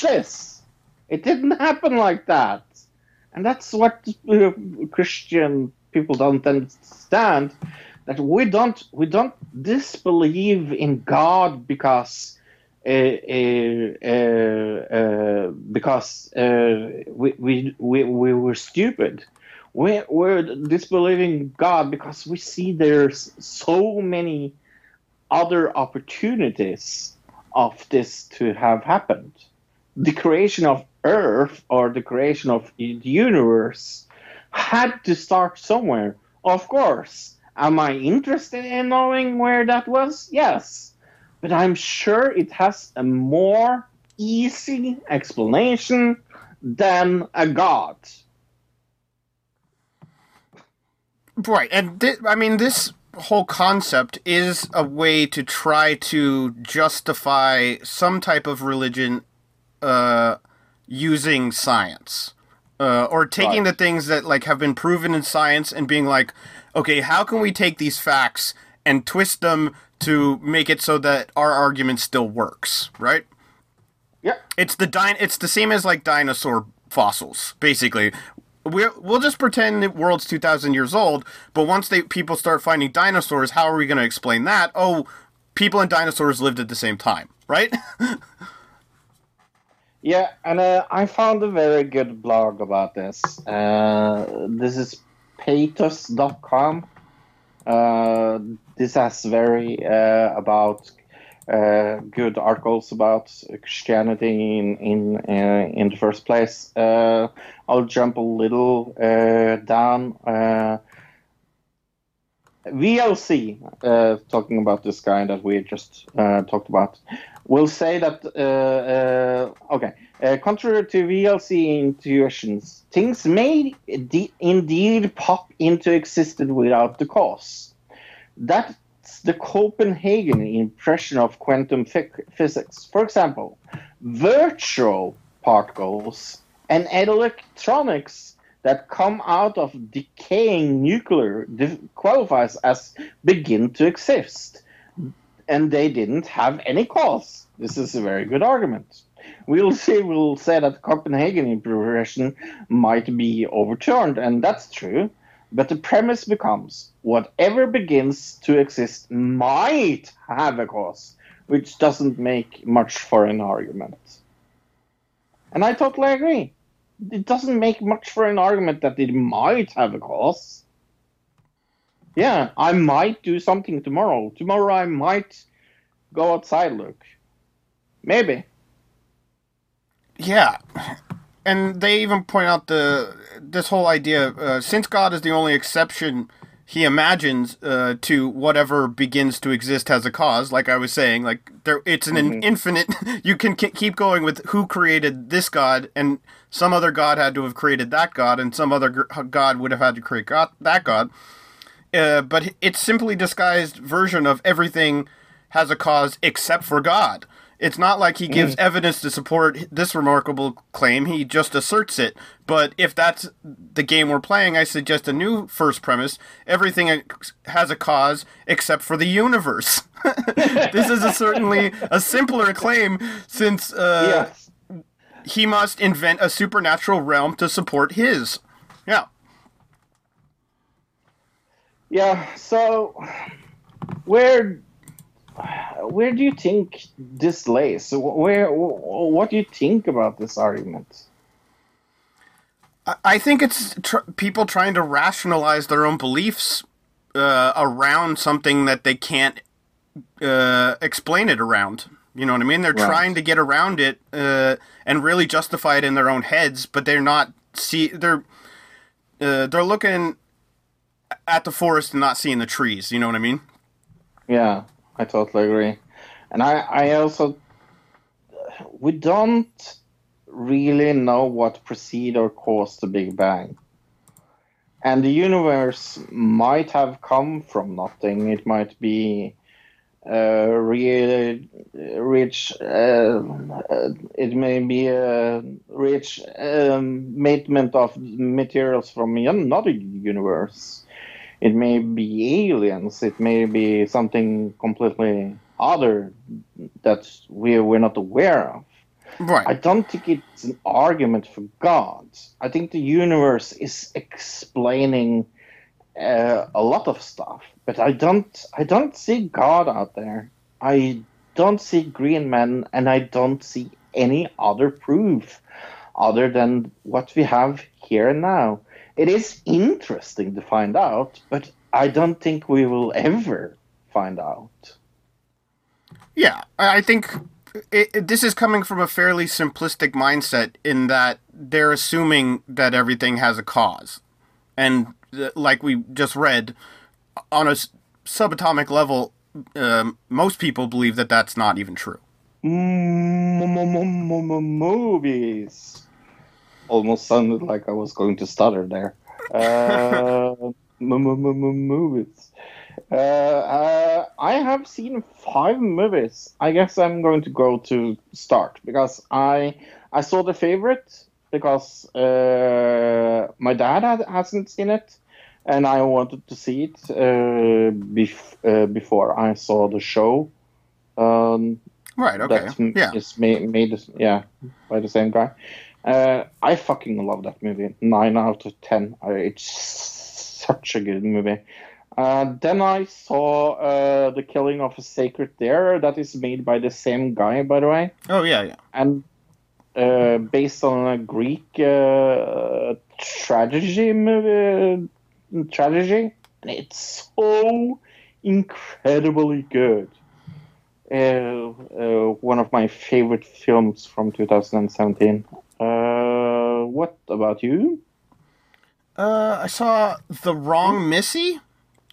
this. It didn't happen like that. And that's what uh, Christian people don't understand that we don't we don't disbelieve in God because uh, uh, uh, uh, because we, we, we, we were stupid. We're, we're disbelieving God because we see there's so many other opportunities of this to have happened. The creation of Earth or the creation of the universe had to start somewhere. Of course. Am I interested in knowing where that was? Yes. But I'm sure it has a more easy explanation than a god. Right, and thi- I mean this whole concept is a way to try to justify some type of religion uh, using science, uh, or taking the things that like have been proven in science and being like, okay, how can we take these facts and twist them to make it so that our argument still works, right? Yeah. It's the din- It's the same as like dinosaur fossils, basically. We're, we'll just pretend the world's two thousand years old, but once they people start finding dinosaurs, how are we going to explain that? Oh, people and dinosaurs lived at the same time, right? [LAUGHS] Yeah, and uh, I found a very good blog about this. Uh, this is patheos.com. Uh, this has very uh, about uh, good articles about Christianity in in uh, in the first place. Uh, I'll jump a little uh, down. Uh, VLC, uh, talking about this guy that we just uh, talked about, will say that, uh, uh, okay, uh, contrary to VLC intuitions, things may de- indeed pop into existence without the cause. That's the Copenhagen impression of quantum phy- physics. For example, virtual particles and electronics that come out of decaying nuclear qualifies as begin to exist. And they didn't have any cause. This is a very good argument. We'll [LAUGHS] see we'll say that copenhagen impression might be overturned and that's true but the premise becomes whatever begins to exist might have a cause which doesn't make much for an argument and i totally agree it doesn't make much for an argument that it might have a cause. Yeah, I might do something tomorrow. Tomorrow I might go outside, Luke. Maybe. Yeah, and they even point out the this whole idea. Uh, since God is the only exception, he imagines uh, to whatever begins to exist has a cause. Like I was saying, like there, it's an, an infinite. [LAUGHS] You can k- keep going with who created this God, and some other God had to have created that God, and some other gr- God would have had to create God, that God. Uh, but it's simply disguised version of everything has a cause except for God. It's not like he gives evidence to support this remarkable claim, he just asserts it. But if that's the game we're playing, I suggest a new first premise. Everything has a cause except for the universe. [LAUGHS] this is a certainly a simpler claim since uh, yes. he must invent a supernatural realm to support his. Yeah. Yeah, so where where do you think this lays? Where what do you think about this argument? I- think it's tr- people trying to rationalize their own beliefs uh, around something that they can't uh, explain it around. You know what I mean? They're Right. trying to get around it uh, and really justify it in their own heads, but they're not see they're uh, they're looking at the forest and not seeing the trees. You know what I mean? Yeah, I totally agree. And I, I also, we don't really know what preceded or caused the Big Bang. And the universe might have come from nothing. It might be uh, really rich. Uh, it may be a rich um, of materials from another universe. It may be aliens. It may be something completely other that we we're not aware of. Right. I don't think it's an argument for God. I think the universe is explaining uh, a lot of stuff, but I don't. I don't see God out there. I don't see green men, and I don't see any other proof other than what we have here and now. It is interesting to find out, but I don't think we will ever find out. Yeah, I think it, it- this is coming from a fairly simplistic mindset in that they're assuming that everything has a cause, and uh, like we just read, on a s- subatomic level, um, most people believe that that's not even true. movies. Almost sounded like I was going to stutter there. Uh, [LAUGHS] movies. Uh, uh, I have seen five movies. I guess I'm going to go to start because I I saw the favorite because uh, my dad had, hasn't seen it, and I wanted to see it uh, bef- uh, before I saw the show. Um, Right. Okay. that's Yeah. is made, made yeah by the same guy. Uh, I fucking love that movie. Nine out of ten. It's such a good movie. Uh, then I saw uh, the Killing of a Sacred Deer. That is made by the same guy, by the way, Oh yeah. Yeah. and uh, based on a Greek uh, tragedy movie. Tragedy. It's so incredibly good. Uh, uh, one of my favorite films from 2017. Uh, what about you? Uh, I saw the wrong Missy,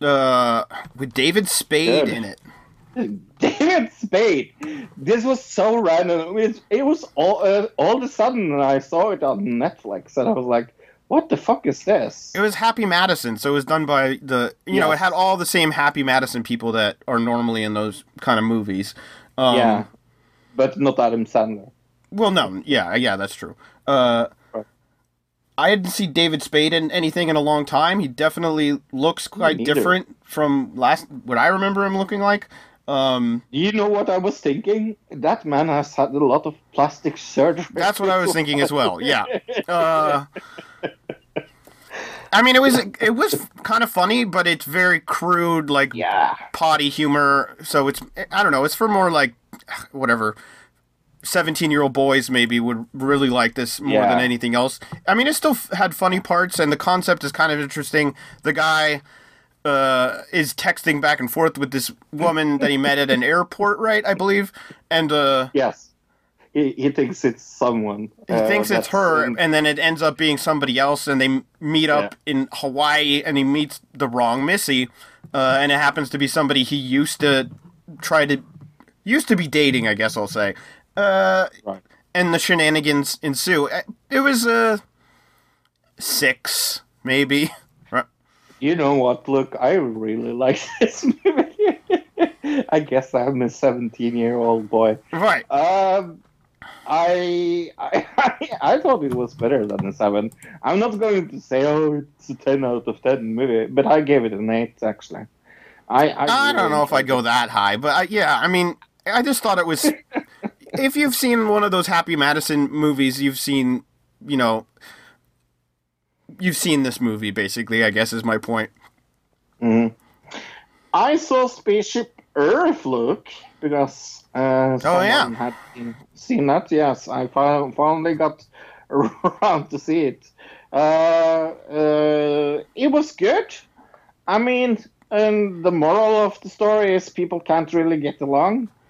uh, with David Spade Good. in it. [LAUGHS] David Spade. This was so random. It was, it was all uh, all of a sudden I saw it on Netflix and I was like, "What the fuck is this?" It was Happy Madison, so it was done by the you know it had all the same Happy Madison people that are normally in those kind of movies. Um, yeah, but not Adam Sandler. Well, no, yeah, yeah, that's true. Uh, I hadn't seen David Spade in anything in a long time. He definitely looks quite neither. different from last what I remember him looking like. Um, You know what I was thinking? That man has had a lot of plastic surgery. that's what I was thinking as well. Yeah. [LAUGHS] Uh, I mean, it was it was kind of funny, but it's very crude, like Yeah. potty humor. So it's I don't know. It's for more like whatever. 17 year old boys maybe would really like this more Yeah. than anything else. I mean, it still f- had funny parts, and the concept is kind of interesting. The guy uh, is texting back and forth with this woman that he met at an airport, right? I believe. And uh, Yes. He, he thinks it's someone. he thinks it's her, in- and then it ends up being somebody else, and they meet up in Hawaii, and he meets the wrong Missy, uh, and it happens to be somebody he used to try to used to be dating, I guess I'll say. Uh, Right. and the shenanigans ensue. Uh, It was uh, six, maybe. [LAUGHS] You know what? Look, I really [LAUGHS] like this movie. I guess I'm a 17 year old boy. Right. Um, I, I [LAUGHS] I thought it was better than a seven. I'm not going to say oh it's a 10 out of 10 movie, but I gave it an eight actually. I I, I don't know if I'd go that high, but I, yeah, I mean, I just thought it was. If you've seen one of those Happy Madison movies, you've seen, you know, you've seen this movie. Basically, I guess is my point. Mhm. I saw Spaceship Earth look because uh, someone yeah. had seen- seen that. Yes, I fi- finally got [LAUGHS] around to see it. Uh, uh, it was good. I mean, and the moral of the story is people can't really get along. [LAUGHS]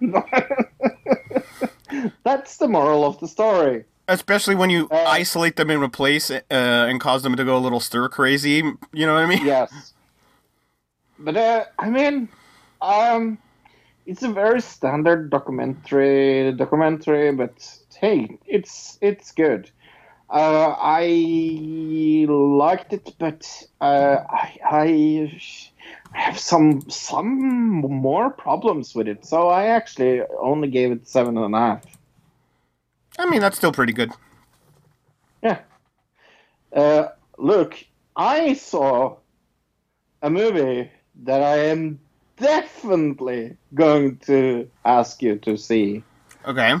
That's the moral of the story. Especially when you Uh, isolate them in a place uh, and cause them to go a little stir crazy. You know what I mean? Yes. but uh, I mean, um, it's a very standard documentary. Documentary, but hey, it's it's good. Uh, I liked it, but uh, I, I have some some more problems with it. So I actually only gave it seven and a half. I mean, that's still pretty good. Yeah. Uh, look, I saw a movie that I am definitely going to ask you to see Okay.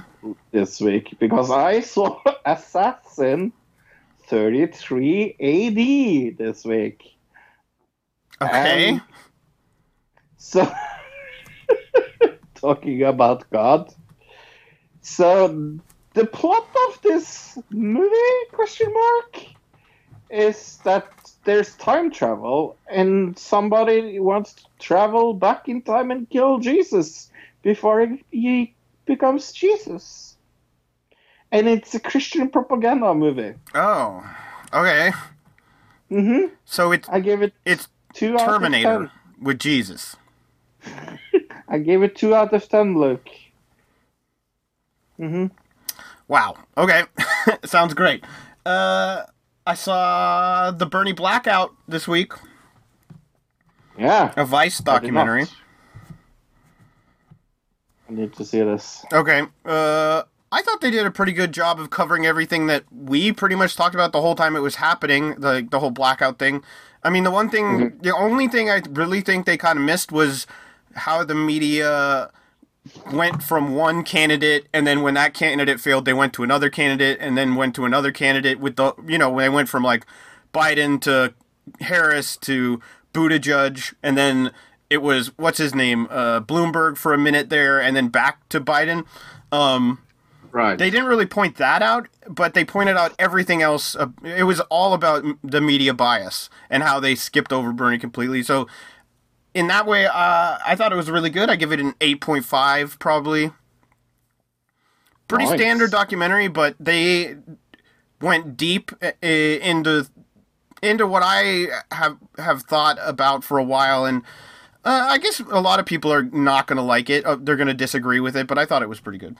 this week because I [LAUGHS] saw Assassin 33 AD this week. Okay. And so, [LAUGHS] talking about God. So, the plot of this movie, question mark, is that there's time travel and somebody wants to travel back in time and kill Jesus before he- becomes Jesus. And it's a Christian propaganda movie. Oh. Okay. hmm So it's I gave it it's two Terminator with Jesus. I gave it two out of ten, Luke. hmm Wow. Okay. [LAUGHS] Sounds great. Uh, I saw the Bernie Blackout this week, Yeah. a Vice documentary. I need to see this. Okay. Uh, I thought they did a pretty good job of covering everything that we pretty much talked about the whole time it was happening, the the whole blackout thing. I mean, the one thing, Mm-hmm. the only thing I really think they kind of missed was how the media went from one candidate and then when that candidate failed they went to another candidate and then went to another candidate with the you know when they went from like Biden to Harris to Buttigieg and then it was what's his name uh, Bloomberg for a minute there and then back to Biden um Right. they didn't really point that out, but they pointed out everything else. Uh, it was all about the media bias and how they skipped over Bernie completely. So, in that way, uh, I thought it was really good. I give it an 8.5, probably. Pretty Nice. standard documentary, but they went deep uh, into into what I have have thought about for a while, and uh, I guess a lot of people are not going to like it. Uh, they're going to disagree with it, but I thought it was pretty good.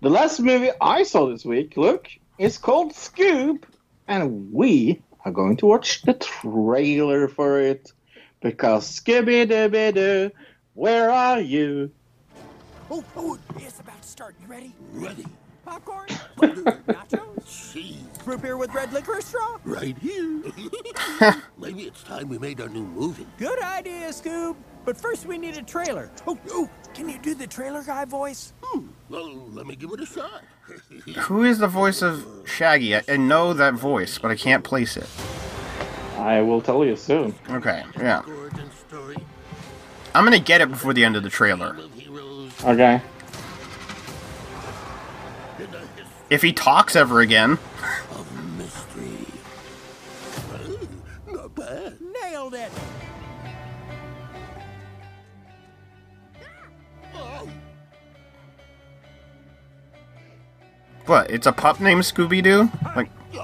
The last movie I saw this week, look, is called Scoob, and we are going to watch the trailer for it. Because Scooby Dooby Doo, where are you? Oh, oh, it's about to start. You ready? Ready. Popcorn? [LAUGHS] Nachos? Cheese Root beer with red licorice straw? right here. [LAUGHS] Maybe it's time we made our new movie. Good idea, Scoob. But first we need a trailer. Oh, oh, can you do the trailer guy voice? Hmm. Well, let me give it a shot. [LAUGHS] Who is the voice of Shaggy? I, I know that voice, but I can't place it. I will tell you soon. Okay, yeah. I'm gonna get it before the end of the trailer. Okay. in the history If he talks ever again. of mystery. Well, Not bad. Nailed it. What? It's a pup named Scooby Doo? Like, This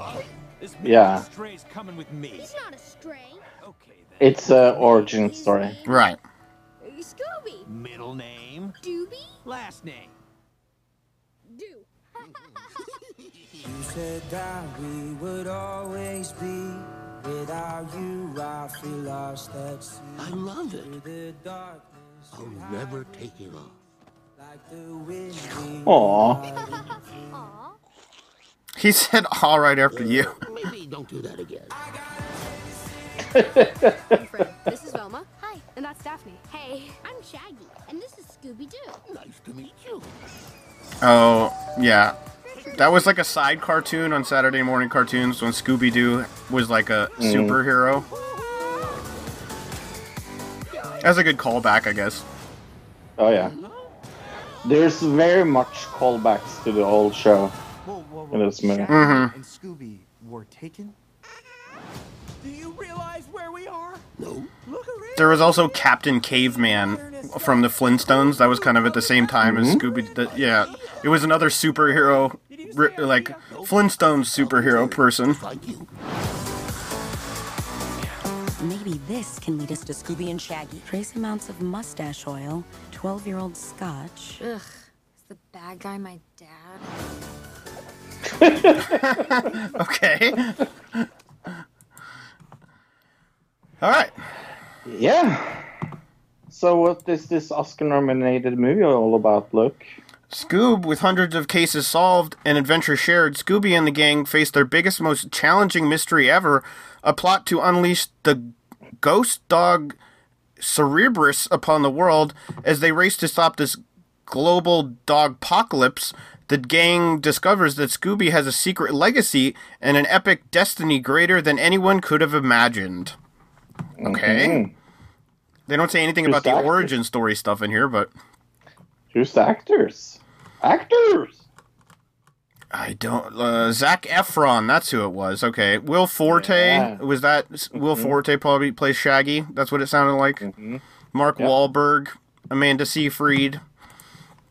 Yeah. stray's coming with me. He's not a stray. Okay, then. It's a origin story. right. Scooby. Middle name, Doobie. last name. Do. [LAUGHS] You said that we would always be. Without you, I feel lost at sea. I love it. Through the darkness, I'll never take it off. like the wind. [LAUGHS] we Aw. Aw. He said all right after you. Maybe don't do that again. [LAUGHS] Fred, this is Velma. Hi, and that's Daphne. Hey, I'm Shaggy, and this is Scooby Doo. Nice to meet you. Oh, yeah. That was like a side cartoon on Saturday morning cartoons when Scooby Doo was like a mm. superhero. That's a good callback, I guess. Oh, yeah. There's very much callbacks to the old show Whoa, whoa, in this movie. Mhm. And Scooby were taken? Do you realize where we are? No. Look around. There was also Captain Caveman from the Flintstones. That was kind of at the same time as Scooby. The, yeah, it was another superhero, like Flintstones superhero person. Maybe Maybe this can lead us to Scooby and Shaggy. Trace amounts of mustache oil, 12 year old scotch. Ugh. Is the bad guy my dad? [LAUGHS] okay. All right. Yeah. So what is this Oscar-nominated movie all about, Luke? Scoob, with hundreds of cases solved and adventure shared, Scooby and the gang face their biggest, most challenging mystery ever a plot to unleash the ghost dog Cerberus upon the world as they race to stop this global dog apocalypse. The gang discovers that Scooby has a secret legacy and an epic destiny greater than anyone could have imagined. Okay. Mhm. They don't say anything Who's about the the actor? origin story stuff in here, but Who's the actors? Actors! I don't. Uh, Zac Efron, that's who it was. Okay, Will Forte Yeah. was that? Will Mhm. Forte probably plays Shaggy. That's what it sounded like. Mark Yep. Wahlberg, Amanda Seyfried,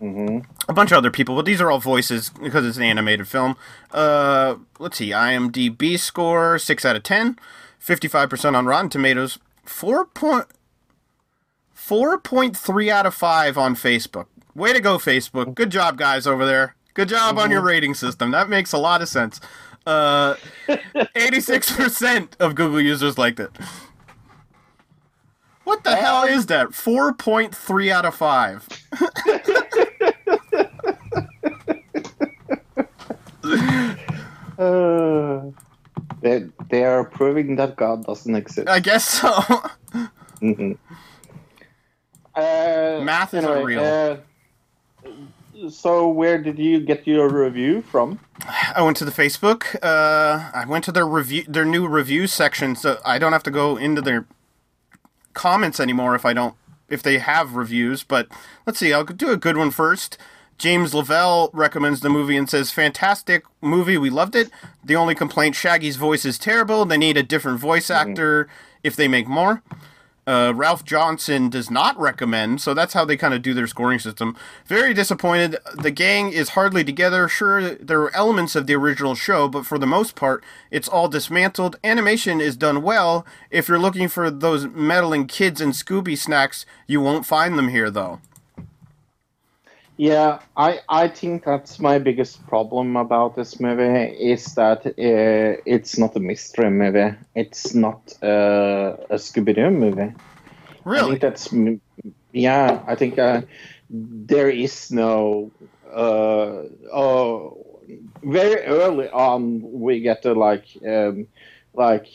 Mm-hmm. a bunch of other people, but these are all voices because it's an animated film. Uh, let's see, IMDb score six out of ten, 55 percent on Rotten Tomatoes, four point four point three out of five on Facebook. Way to go, Facebook! Good job, guys over there. Good job on your rating system. That makes a lot of sense. Uh, 86% [LAUGHS] of Google users liked it. What the hell is that? 4.3 out of 5. [LAUGHS] Uh, [LAUGHS] they, they are proving that God doesn't exist. I guess so. hmm [LAUGHS] Uh, Math is anyway, unreal. Uh, so, where did you get your review from? I went to the Facebook. Uh, I went to their review, their new review section, so I don't have to go into their comments anymore if I don't, if they have reviews. But let's see, I'll do a good one first. James Lavelle recommends the movie and says, "Fantastic movie, we loved it. The only complaint: Shaggy's voice is terrible. They need a different voice actor if they make more." Uh, Ralph Johnson does not recommend, so that's how they kind of do their scoring system. Very disappointed. The gang is hardly together. Sure, there are elements of the original show, but for the most part, it's all dismantled. Animation is done well. If you're looking for those meddling kids and Scooby snacks, you won't find them here, though. Yeah, I, I think that's my biggest problem about this movie is that uh, it's not a mystery movie. It's not uh, a Scooby Doo movie. Really? I think that's yeah. I think uh, there is no. Uh, oh, very early on, we get to like um, like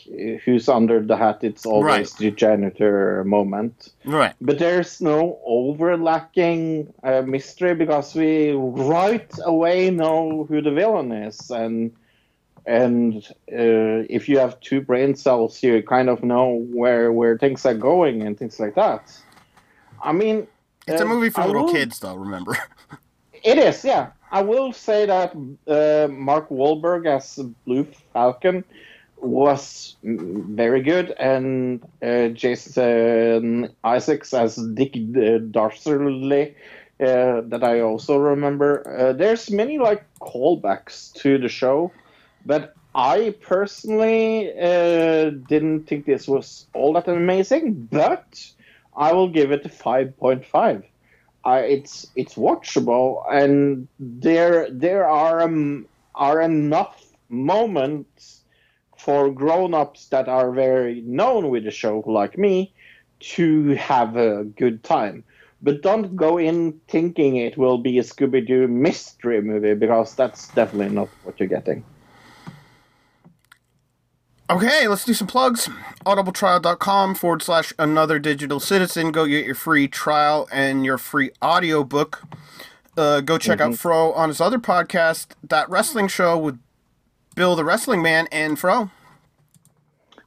who's under the hat. It's always the janitor moment. Right. But there's no overlacking uh, mystery because we right away know who the villain is, and and uh, if you have two brain cells, you kind of know where where things are going and things like that. I mean, It's a uh, movie for I little will- kids, though. Remember? [LAUGHS] It is, yeah. I will say that uh, Mark Wahlberg as Blue Falcon was very good, and uh, Jason Isaacs as Dick uh, uh, that I also remember. Uh, there's many like callbacks to the show, but I personally uh, didn't think this was all that amazing. But I will give it a five point five. It's it's watchable, and there there are um, are enough moments for grown-ups that are very known with the show, like me, to have a good time. But don't go in thinking it will be a Scooby-Doo mystery movie because that's definitely not what you're getting. Okay, let's do some plugs. Audibletrial.com forward slash another digital citizen. Go get your free trial and your free audiobook. Uh, go check out Mhm. Fro on his other podcast, That Wrestling Show with Bill the Wrestling Man and Fro.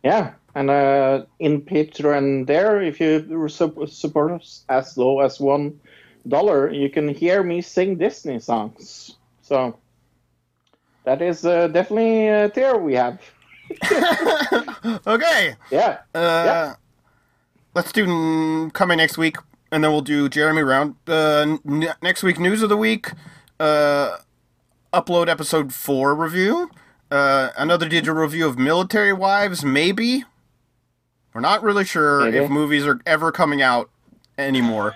Yeah, and uh, in Patreon there, if you support us as low as one dollar, you can hear me sing Disney songs. So that is uh, definitely a tier we have. [LAUGHS] Okay. Yeah. Uh, Let's do coming next week, and then we'll do Jeremy round. Uh, n- next week, news of the week. Uh, upload episode four review. Uh, another digital review of Military Wives, maybe. We're not really sure Maybe. if movies are ever coming out anymore.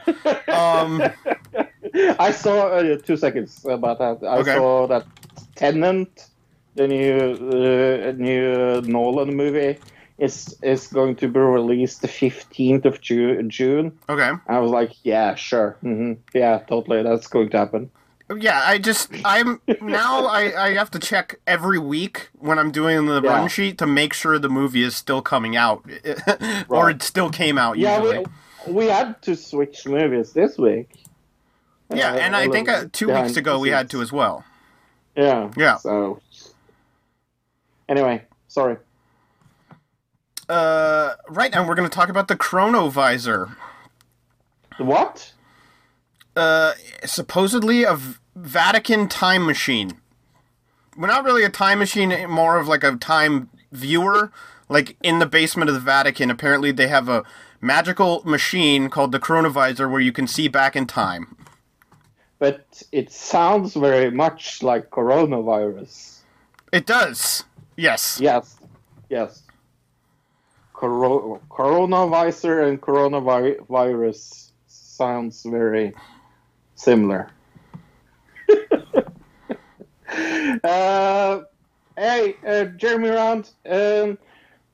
um, [LAUGHS] I saw uh, two seconds about that. I Okay. saw that Tenet, the new uh, new Nolan movie, is is going to be released the fifteenth of Ju- June. okay. I was like, yeah, sure, hmm yeah, totally, that's going to happen. Yeah, I just I'm now I, I have to check every week when I'm doing the Yeah. run sheet to make sure the movie is still coming out [LAUGHS] or it still came out Yeah, usually. we, we had to switch movies this week. Yeah, Uh, and I think uh, two weeks ago we had to as well. Yeah. Yeah. So anyway, sorry. Uh, right now we're going to talk about the Chronovisor. The what? Uh, supposedly a Vatican time machine. Well, not really a time machine, more of like a time viewer. Like in the basement of the Vatican, apparently they have a magical machine called the Chronovisor where you can see back in time. But it sounds very much like coronavirus. It does. Yes. Yes. Yes. Coro- coronavisor and coronavirus sounds very similar. [LAUGHS] uh, hey, uh, Jeremy Round, um,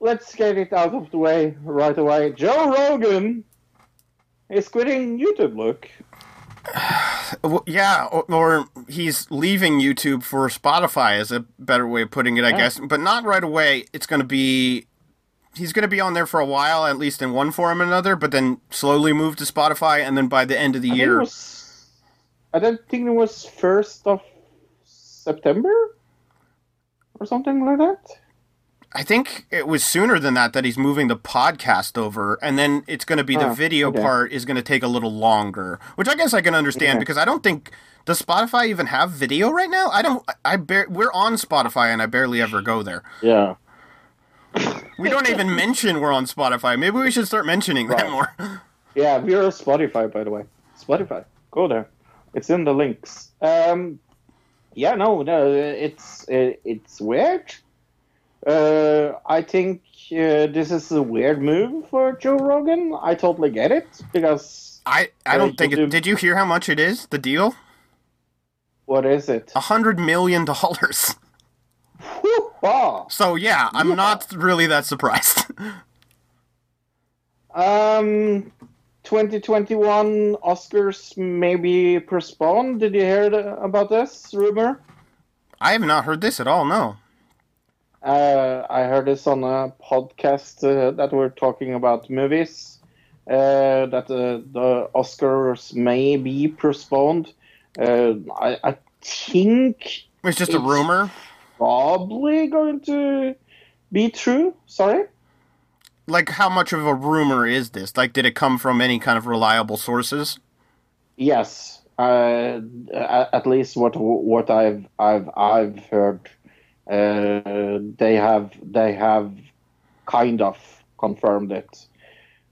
let's get it out of the way right away. Joe Rogan is quitting YouTube. Look, [SIGHS] Well, yeah, or, or he's leaving YouTube for Spotify is a better way of putting it, I Yeah. guess. But not right away. It's going to be. He's going to be on there for a while, at least in one form or another, but then slowly move to Spotify, and then by the end of the I year. I don't think it was first of September or something like that. I think it was sooner than that that he's moving the podcast over, and then it's going to be the Oh, video okay. part is going to take a little longer, which I guess I can understand Okay. because I don't think does Spotify even have video right now. I don't. I bar- we're on Spotify, and I barely ever go there. Yeah. We don't even [LAUGHS] mention we're on Spotify. Maybe we should start mentioning that more. Yeah, we're on Spotify, by the way. Spotify, go there. It's in the links. Um, yeah, no, no, it's it, it's weird. Uh, I think uh, this is a weird move for Joe Rogan. I totally get it because I I Uh, don't think. It, did you hear how much it is? The deal? what is it? A hundred million dollars. So yeah, I'm not really that surprised. [LAUGHS] Um, 2021 Oscars may be postponed. Did you hear the, about this rumor? I have not heard this at all. No. Uh, I heard this on a podcast uh, that we're talking about movies. Uh, that uh, the Oscars may be postponed. Uh, I, I think It's just a rumor. probably going to be true. Sorry. Like, how much of a rumor is this? Like, did it come from any kind of reliable sources? Yes, uh, at least what what I've I've I've heard, uh, they have they have kind of confirmed it.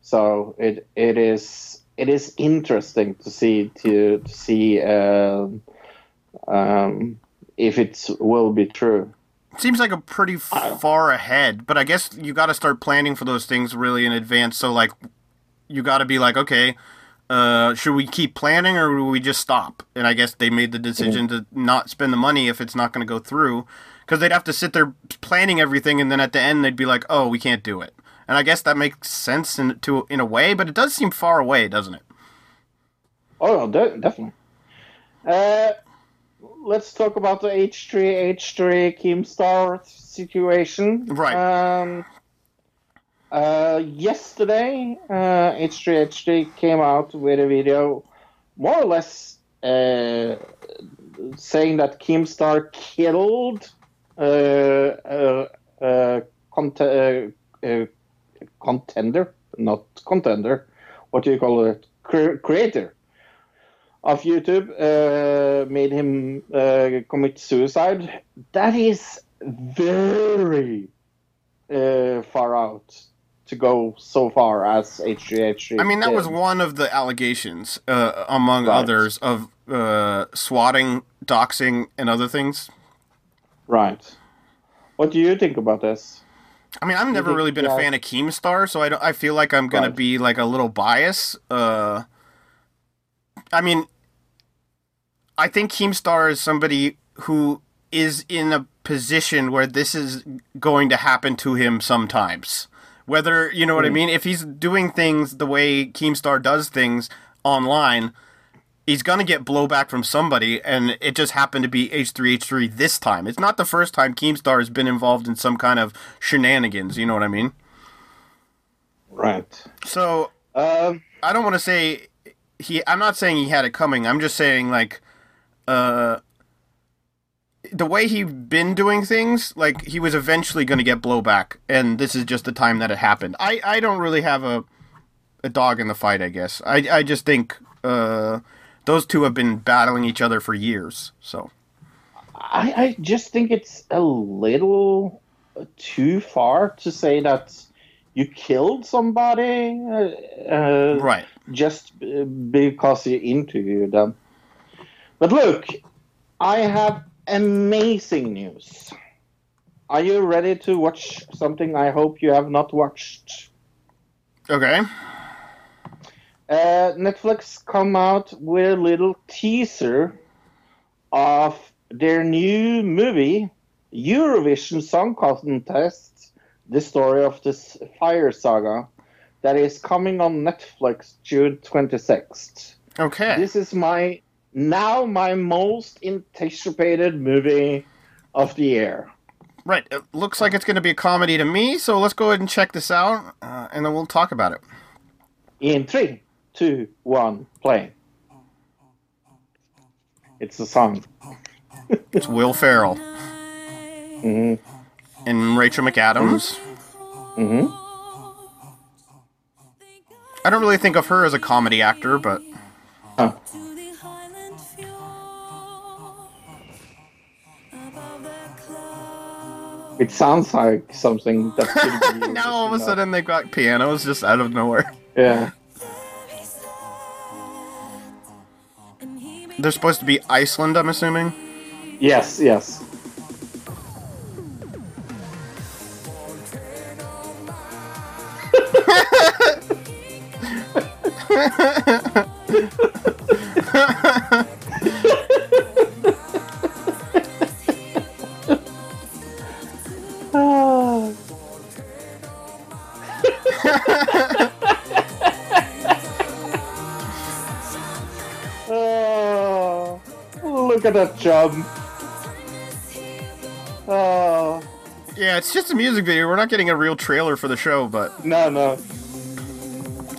So it it is it is interesting to see to to see um, um, if it will be true. Seems like a pretty f- far ahead, but I guess you got to start planning for those things really in advance. So, like, you got to be like, okay, uh, should we keep planning or will we just stop? And I guess they made the decision to not spend the money if it's not going to go through, because they'd have to sit there planning everything, and then at the end they'd be like, oh, we can't do it. And I guess that makes sense in to in a way, but it does seem far away, doesn't it? Oh, de- definitely. Uh, let's talk about the H3 H3 Keemstar situation. Right. Um, uh, yesterday, uh, H3 H3 came out with a video, more or less uh, saying that Keemstar killed uh, uh, uh, cont- uh, uh, contender, not contender. What do you call it? Cre- creator of YouTube uh, made him uh, commit suicide. That is very uh, far out to go so far as H3H3. I mean, that did. was one of the allegations, uh, among Right. others, of uh, swatting, doxing, and other things. right. What do you think about this? I mean, I've never really been a fan of Keemstar, so I don't. I feel like I'm gonna Right. be like a little biased. Uh, I mean, I think Keemstar is somebody who is in a position where this is going to happen to him sometimes. Whether you know what I Mm. mean, if he's doing things the way Keemstar does things online, he's gonna get blowback from somebody, and it just happened to be H3H3 this time. It's not the first time Keemstar has been involved in some kind of shenanigans. You know what I mean? Right. So Um, I don't want to say he. I'm not saying he had it coming. I'm just saying like, uh, the way he's been doing things, like he was eventually going to get blowback, and this is just the time that it happened. I I don't really have a a dog in the fight. I guess I I just think uh those two have been battling each other for years. So I, I just think it's a little too far to say that you killed somebody uh, uh, right just because you interviewed them. But look, I have amazing news. Are you ready to watch something I hope you have not watched? okay, Uh, Netflix come out with a little teaser of their new movie, Eurovision Song Contest, the story of this fire saga, that is coming on Netflix June 26th. okay. This is my now my most anticipated movie of the year. Right. It looks like it's going to be a comedy to me, so let's go ahead and check this out, uh, and then we'll talk about it. In three, two, one, play. It's a song. [LAUGHS] It's Will Ferrell hmm and Rachel McAdams. hmm I don't really think of her as a comedy actor, but It sounds like something that [LAUGHS] be. now all of a sudden they've got pianos just out of nowhere. Yeah. They're supposed to be Iceland, I'm assuming. Yes, yes. Ah. oh, look at that jump. Oh, ah. Yeah, it's just a music video. We're not getting a real trailer for the show, but no, no.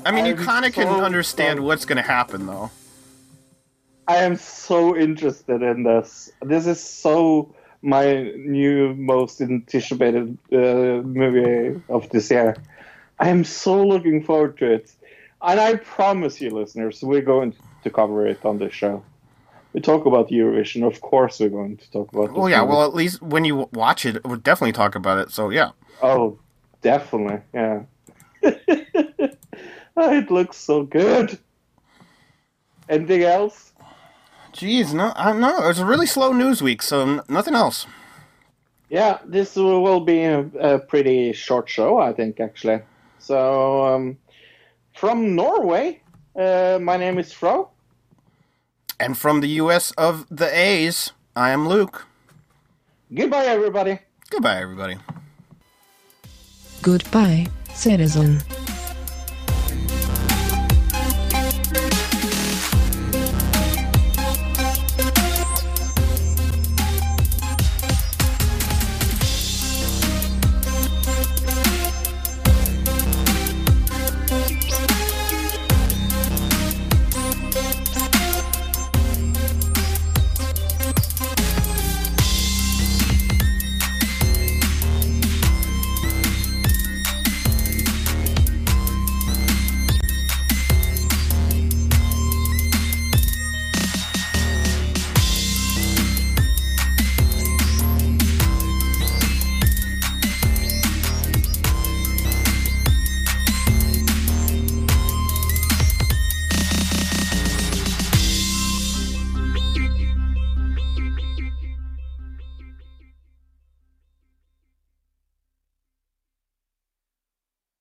I mean, you I'm kind of can so understand what's going to happen, though. I am so interested in this. This is so my new most anticipated uh, movie of this year. I am so looking forward to it. And I promise you, listeners, we're going to cover it on this show. We talk about Eurovision, of course, we're going to talk about. Well, this yeah. movie. Well, at least when you watch it, we'll definitely talk about it. So yeah. Oh, definitely, yeah. [LAUGHS] [LAUGHS] it looks so good. Anything else? Jeez, no, I no. It's a really slow news week, so n- nothing else. Yeah, this will be a, a pretty short show, I think, actually. So, um, from Norway, uh, my name is Fro. And from the U.S. of the A's, I am Luke. Goodbye, everybody. Goodbye, everybody. Goodbye, citizen.